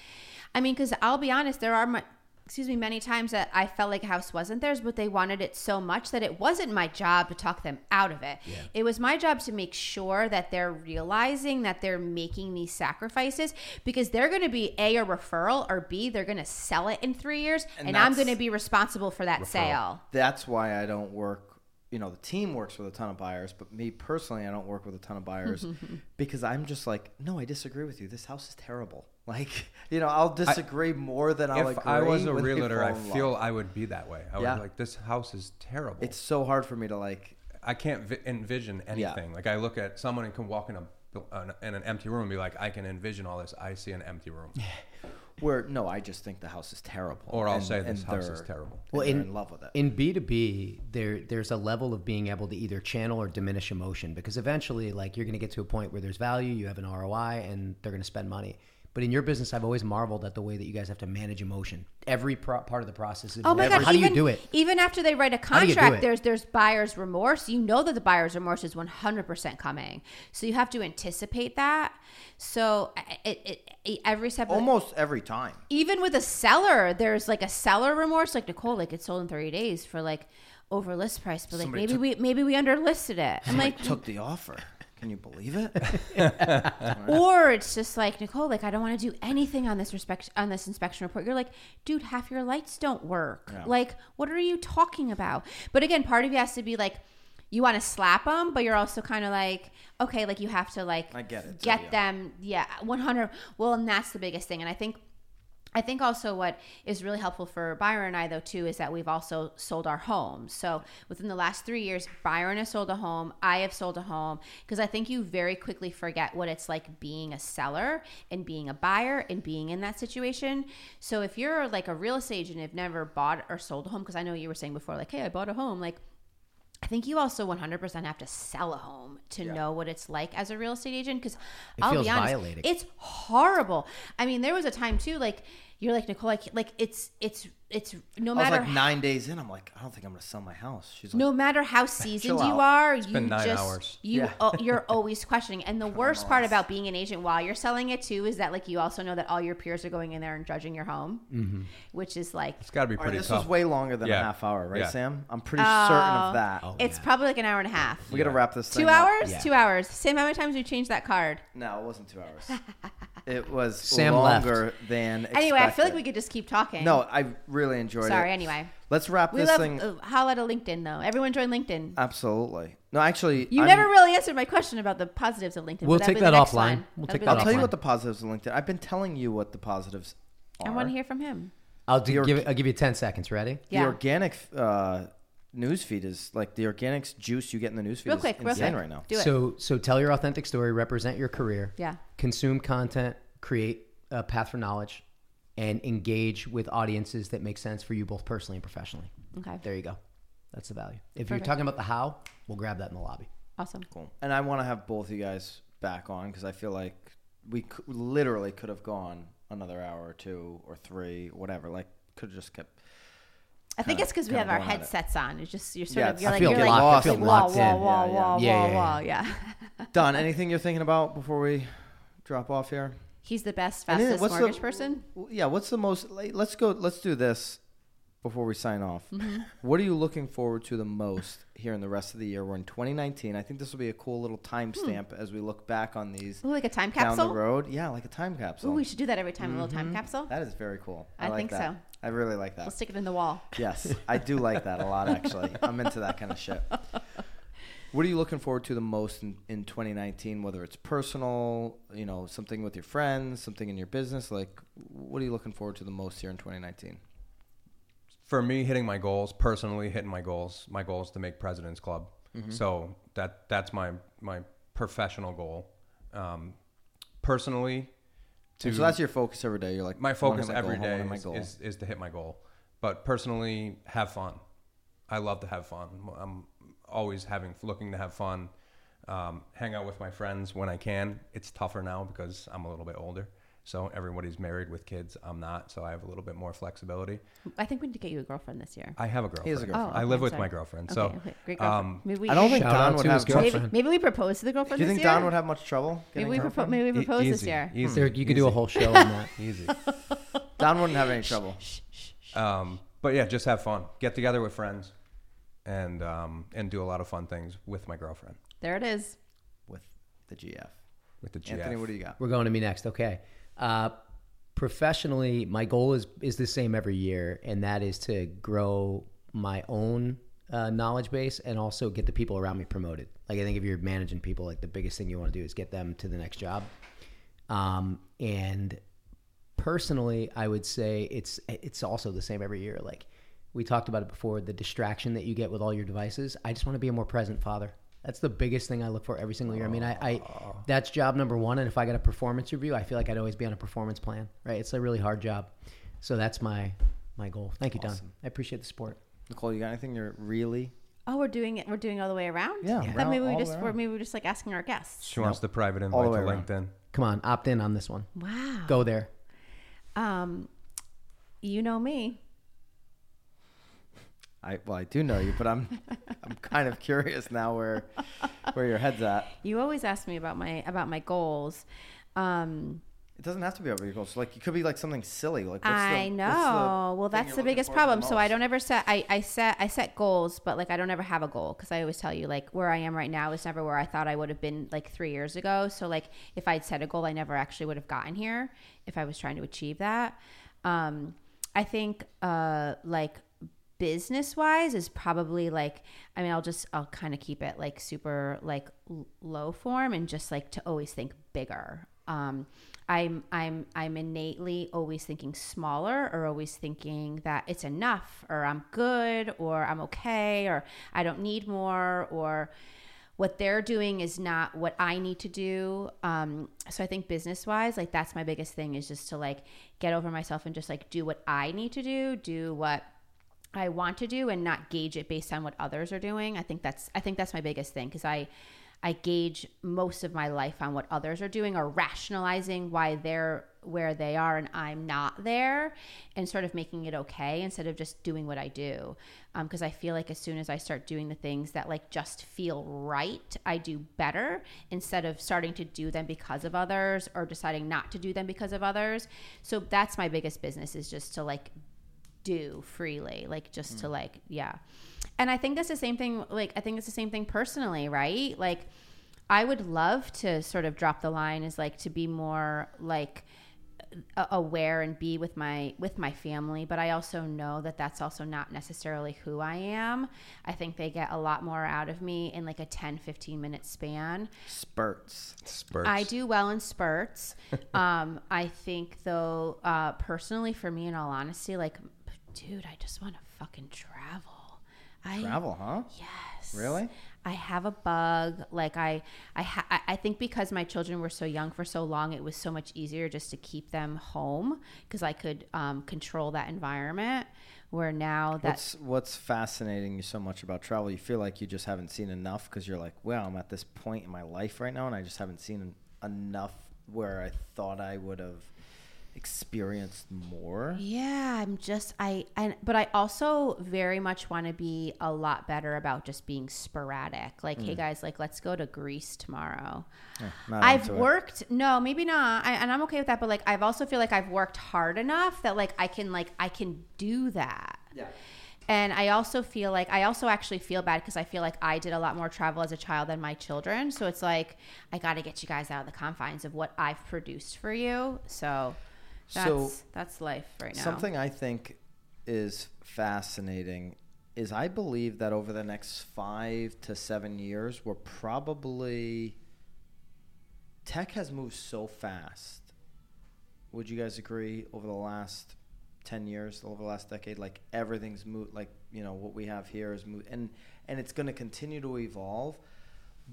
I mean, because I'll be honest, there are my, excuse me, many times that I felt like a house wasn't theirs, but they wanted it so much that it wasn't my job to talk them out of it. It was my job to make sure that they're realizing that they're making these sacrifices because they're going to be a a referral or b they're going to sell it in three years, and, And I'm going to be responsible for that sale. That's why I don't work. You know, the team works with a ton of buyers, but me personally, I don't work with a ton of buyers [LAUGHS] because I'm just like, no, I disagree with you. This house is terrible. Like, you know, I'll disagree more than I'll if agree. If I was a realtor, I feel love. I would be that way. I would Yeah. be like, this house is terrible. it's so hard for me to like. I can't vi- envision anything. Like I look at someone and can walk in a an, in an empty room and be like, I can envision all this. I see an empty room. [LAUGHS] Where no, I just think the house is terrible. Or I'll and- say this house is terrible. Well, in, in love with it. In B two B, there there's a level of being able to either channel or diminish emotion because eventually, like you're going to get to a point where there's value, you have an ROI, and they're going to spend money. But in your business, I've always marveled at the way that you guys have to manage emotion. Every pro- part of the process. Is Oh my god! How do even, you do it? Even after they write a do you do contract, there's there's buyer's remorse. You know that the buyer's remorse is 100 percent coming, so you have to anticipate that. So it, it, it every step, of the- Almost every time. even with a seller, there's like a seller remorse. Like Nicole, like it sold in 30 days for like over list price, but like Somebody maybe took- we maybe we underlisted it. I'm Somebody like, took the offer. Can you believe it? [LAUGHS] [LAUGHS] or it's just like Nicole, like I don't want to do anything on this respect on this inspection report. You're like, dude, half your lights don't work. Like, what are you talking about? But again, part of you has to be like, you want to slap them, but you're also kind of like, okay, like you have to like I get it, get yeah. them, yeah, 100. Well, and that's the biggest thing, and I think. I think also what is really helpful for Byron and I though too is that we've also sold our homes. So within the last three years, Byron has sold a home. I have sold a home because I think you very quickly forget what it's like being a seller and being a buyer and being in that situation. So if you're like a real estate agent, and have never bought or sold a home, because I know you were saying before, like, hey, I bought a home, like. I think you also 100% have to sell a home to know what it's like as a real estate agent because I'll be honest, violating. it's horrible. I mean, there was a time too, like you're like Nicole, like, like it's it's it's no matter. I was matter like nine days in. I'm like, I don't think I'm gonna sell my house. She's like, no matter how seasoned you out. are, you been nine just hours. you Yeah. oh, you're [LAUGHS] always questioning. And the worst part about being an agent while you're selling it too is that like you also know that all your peers are going in there and judging your home, mm-hmm. which is like It's got to be All right, pretty this tough. was way longer than Yeah. a half hour, right, Yeah. Sam? I'm pretty certain of oh. that. Oh, it's yeah. probably like an hour and a half. we gotta wrap this thing Two up. hours? Yeah. Two hours. Sam, how many times have you changed that card? No, it wasn't two hours. [LAUGHS] it was Sam left. longer than. Anyway, I feel like we could just keep talking. No, I really enjoyed it. Sorry, anyway. Let's wrap We this love thing. uh, holla to LinkedIn though. Everyone join LinkedIn. Absolutely. No, actually, You I'm- never really answered my question about the positives of LinkedIn. We'll take that offline. one. We'll That'll take that I'll tell you what the positives of LinkedIn. I've been telling you what the positives are. I want to hear from him. I'll do, give I'll give you ten seconds. Ready? The Yeah. organic uh, news feed is like the organics juice you get in the news feed Real is quick, real insane quick. right now. Do it. So so tell your authentic story, represent your career. Yeah. Consume content, create a path for knowledge, and engage with audiences that make sense for you both personally and professionally. Okay. There you go. That's the value. If Perfect. you're talking about the how, we'll grab that in the lobby. Awesome. Cool. And I want to have both of you guys back on because I feel like we c- literally could have gone another hour or two or three, whatever. Like, could have just kept. I think it's because we have our going at it. headsets on. It's just you're sort Yeah, of you're I like you're locked- like, like, wall, locked wall, in. wall, Yeah, wall, yeah. wall, Yeah. Yeah. [LAUGHS] Done. Anything you're thinking about before we drop off here? He's the best, fastest what's the- person. Yeah. What's the most? Let's go. Let's do this before we sign off. Mm-hmm. What are you looking forward to the most here in the rest of the year? We're in 2019. I think this will be a cool little timestamp as we look back on these Ooh, like a time capsule down the road. Yeah, like a time capsule. Ooh, we should do that every time. A little time capsule. That is very cool. I, I like think that. so. I really like that. We'll stick it in the wall. Yes, I do like that a lot. Actually, [LAUGHS] I'm into that kind of shit. What are you looking forward to the most in, in 2019? Whether it's personal, you know, something with your friends, something in your business. Like, what are you looking forward to the most here in 2019? For me hitting my goals personally hitting my goals my goal is to make president's club Mm-hmm. so that that's my my professional goal um, personally to so that's your focus every day. You're like, my focus my every goal, day is, is, is to hit my goal but personally have fun i love to have fun i'm always having looking to have fun Um, hang out with my friends when I can. It's tougher now because I'm a little bit older. So everybody's married with kids. I'm not, so I have a little bit more flexibility. I think we need to get you a girlfriend this year. I have a girlfriend. He has a girlfriend. Oh, I live with sorry. my girlfriend. So okay, great girlfriend. um, maybe we, I don't think Don would have his trouble. maybe, girlfriend. maybe we propose to the girlfriend Do you this think year. Don would have much trouble? maybe we her propo- friend? maybe we e- propose this year. Easy, There, you could do a whole show on that. [LAUGHS] easy. Don wouldn't have any trouble. Um, but yeah, just have fun. Get together with friends, and um, and do a lot of fun things with my girlfriend. There it is. with the GF. With the GF. Anthony, what do you got? We're going to me next. Okay. Uh, professionally, my goal is is the same every year, and that is to grow my own uh, knowledge base and also get the people around me promoted. Like I think if you're managing people, like the biggest thing you want to do is get them to the next job. Um, and personally, I would say it's it's also the same every year. Like we talked about it before, the distraction that you get with all your devices. I just want to be a more present father. That's the biggest thing I look for every single year. I mean, I, I that's job number one. And if I got a performance review, I feel like I'd always be on a performance plan. Right? It's a really hard job. So that's my my goal. Thank you, Don. I appreciate the support. Nicole, you got anything you're really? Oh, we're doing it. We're doing it all the way around. Yeah, I thought round- maybe we just we're maybe we're just like asking our guests. She wants the private All the invite to way around. LinkedIn. Come on, opt in on this one. Wow. Go there. Um, you know me. I well, I do know you, but I'm [LAUGHS] I'm kind of curious now where where your head's at. You always ask me about my about my goals. Um, It doesn't have to be over your goals. Like it could be like something silly. Like what's the- I what's know. well, that's the biggest problem. the So I don't ever set. I, I set. I set goals, but like I don't ever have a goal because I always tell you like where I am right now is never where I thought I would have been like three years ago. So like if I'd set a goal, I never actually would have gotten here if I was trying to achieve that. Um, I think uh like business wise is probably like i mean i'll just i'll kind of keep it like super like l- low form and just like to always think bigger um i'm i'm i'm innately always thinking smaller or always thinking that it's enough or i'm good or i'm okay or i don't need more or what they're doing is not what I need to do. Um, so I think business wise, like that's my biggest thing is just to like get over myself and just like do what I need to do, do what I want to do and not gauge it based on what others are doing. I think that's I think that's my biggest thing because I I gauge most of my life on what others are doing or rationalizing why they're where they are and I'm not there and sort of making it okay instead of just doing what I do. Um, because I feel like as soon as I start doing the things that like just feel right, I do better instead of starting to do them because of others or deciding not to do them because of others. So that's my biggest business is just to like do freely like just to like yeah and i think that's the same thing like i think it's the same thing personally right like i would love to sort of drop the line is like to be more like aware and be with my with my family but i also know that that's also not necessarily who i am i think they get a lot more out of me in like a 10 15 minute span spurts. Spurts. I do well in spurts. [LAUGHS] um, I think though, uh, personally, for me, in all honesty, like, dude, I just want to fucking travel. I Travel, huh? Yes. Really? I have a bug. Like I, I, ha- I- think because my children were so young for so long, it was so much easier just to keep them home because I could um, control that environment. Where now that What's what's fascinating you so much about travel? You feel like you just haven't seen enough because you're like, well, I'm at this point in my life right now, and I just haven't seen enough where I thought I would have experienced more. Yeah, I'm just I and but I also very much want to be a lot better about just being sporadic. Like, hey mm. guys, like let's go to Greece tomorrow. Yeah, I've into it. worked no, maybe not, I, and I'm okay with that. But like, I've also feel like I've worked hard enough that like I can like I can do that. Yeah. And I also feel like I also actually feel bad because I feel like I did a lot more travel as a child than my children. So it's like I got to get you guys out of the confines of what I've produced for you. So that's So, that's life right now. Something I think is fascinating is I believe that over the next five to seven years, we're probably tech has moved so fast. Would you guys agree? Over the last ten years, over the last decade, like everything's moved. Like you know what we have here is moved, and and it's going to continue to evolve.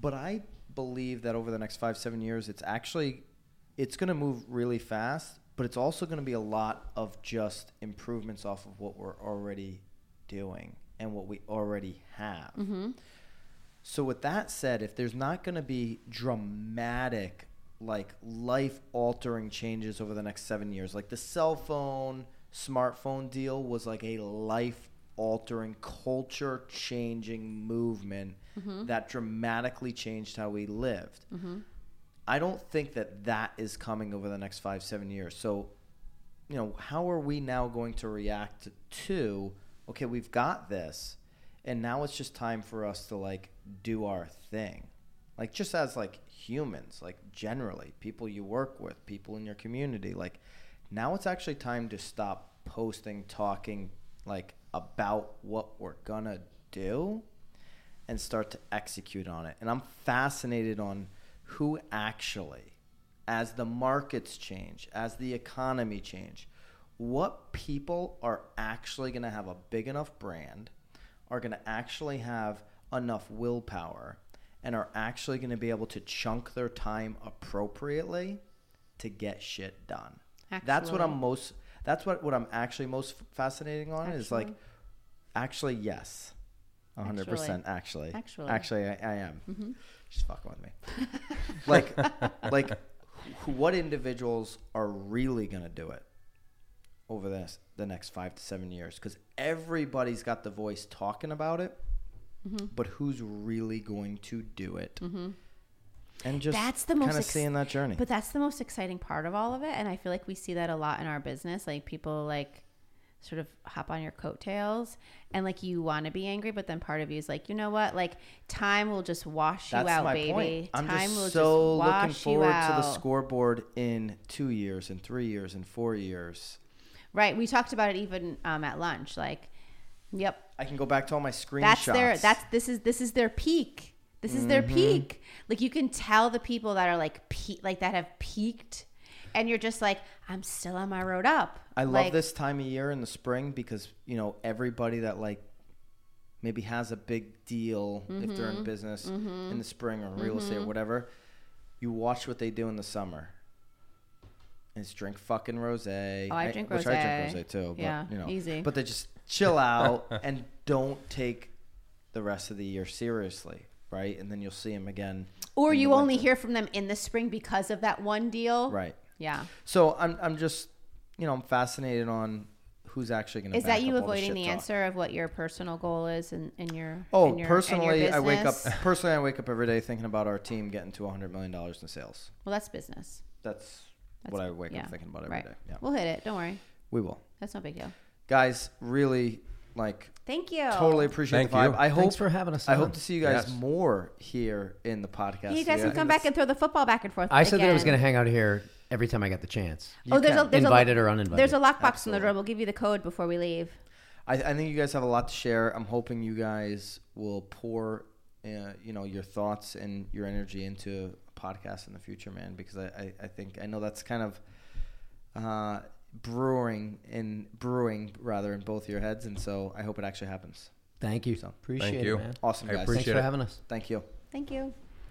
But I believe that over the next five seven years, it's actually it's going to move really fast. But it's also going to be a lot of just improvements off of what we're already doing and what we already have. Mm-hmm. So with that said, if there's not going to be dramatic, like life altering changes over the next seven years, like the cell phone, smartphone deal was like a life altering, culture changing movement mm-hmm. that dramatically changed how we lived. Mm-hmm. I don't think that that is coming over the next five, seven years. So, you know, how are we now going to react to, okay, we've got this, and now it's just time for us to like do our thing. Like, just as like humans, like generally, people you work with, people in your community, like, now it's actually time to stop posting, talking, like, about what we're gonna do and start to execute on it. And I'm fascinated on who actually, as the markets change, as the economy change, what people are actually going to have a big enough brand, are going to actually have enough willpower, and are actually going to be able to chunk their time appropriately to get shit done. That's what I'm most. That's what what I'm actually most fascinating on is like, Actually. yes, hundred percent actually. Actually. actually, I, I am. Mm-hmm. She's fucking with me. like, like, what individuals are really gonna do it over this the next five to seven years? Because everybody's got the voice talking about it, mm-hmm. but who's really going to do it? Mm-hmm. And just That's the most kind of ex- seeing that journey. But that's the most exciting part of all of it, and I feel like we see that a lot in our business. Like people like sort of hop on your coattails, and like you want to be angry, but then part of you is like, you know what? Like time will just wash That's you out, my baby. point. I'm time just will so just looking forward to the scoreboard in two years, in three years, in four years. Right. We talked about it even um, at lunch. Like, yep, I can go back to all my screenshots. that's their that's this is this is their peak. This is Mm-hmm. their peak. Like you can tell the people that are like pe- like that have peaked, and you're just like, I'm still on my road up. I love Like, this time of year in the spring because you know everybody that like maybe has a big deal if they're Mm-hmm. in business mm-hmm. in the spring or real estate or mm-hmm. whatever. You watch what they do in the summer. And it's drink fucking rosé. Oh, I eh, drink which I rosé. drink rosé too. But, Yeah, you know, easy. But they just chill out [LAUGHS] and don't take the rest of the year seriously, right? And then you'll see them again. Or you only hear from them in the spring because of that one deal. right. Yeah. So I'm I'm just you know I'm fascinated on who's actually going to. Is that you avoiding the answer of what your personal goal is and in, your Oh, in your, in your personally, I wake up. [LAUGHS] Personally, I wake up every day thinking about our team getting to 100 million dollars in sales. Well, that's business. That's, That's, what I wake yeah. up thinking about every day. right. Yeah, We'll hit it. Don't worry. we will, That's no big deal. guys. Really, like, Thank you. totally appreciate Thank the vibe. you. I hope Thanks for having us I on. hope to see you guys Yes. more here in the podcast. You guys Yeah, can come back and throw the football back and forth. I said that I was going to hang out here every time I got the chance. you Oh, there's a, there's Invited a, or uninvited. There's a lockbox in the Absolutely. door. We'll give you the code before we leave. I, I think you guys have a lot to share. I'm hoping you guys will pour, uh, you know, your thoughts and your energy into a podcast in the future, man. Because I, I, I think I know that's kind of uh, brewing in brewing rather in both your heads, and so I hope it actually happens. Thank you. So, Appreciate you. it, man. Awesome, I guys. Thanks for it. having us. Thank you. Thank you.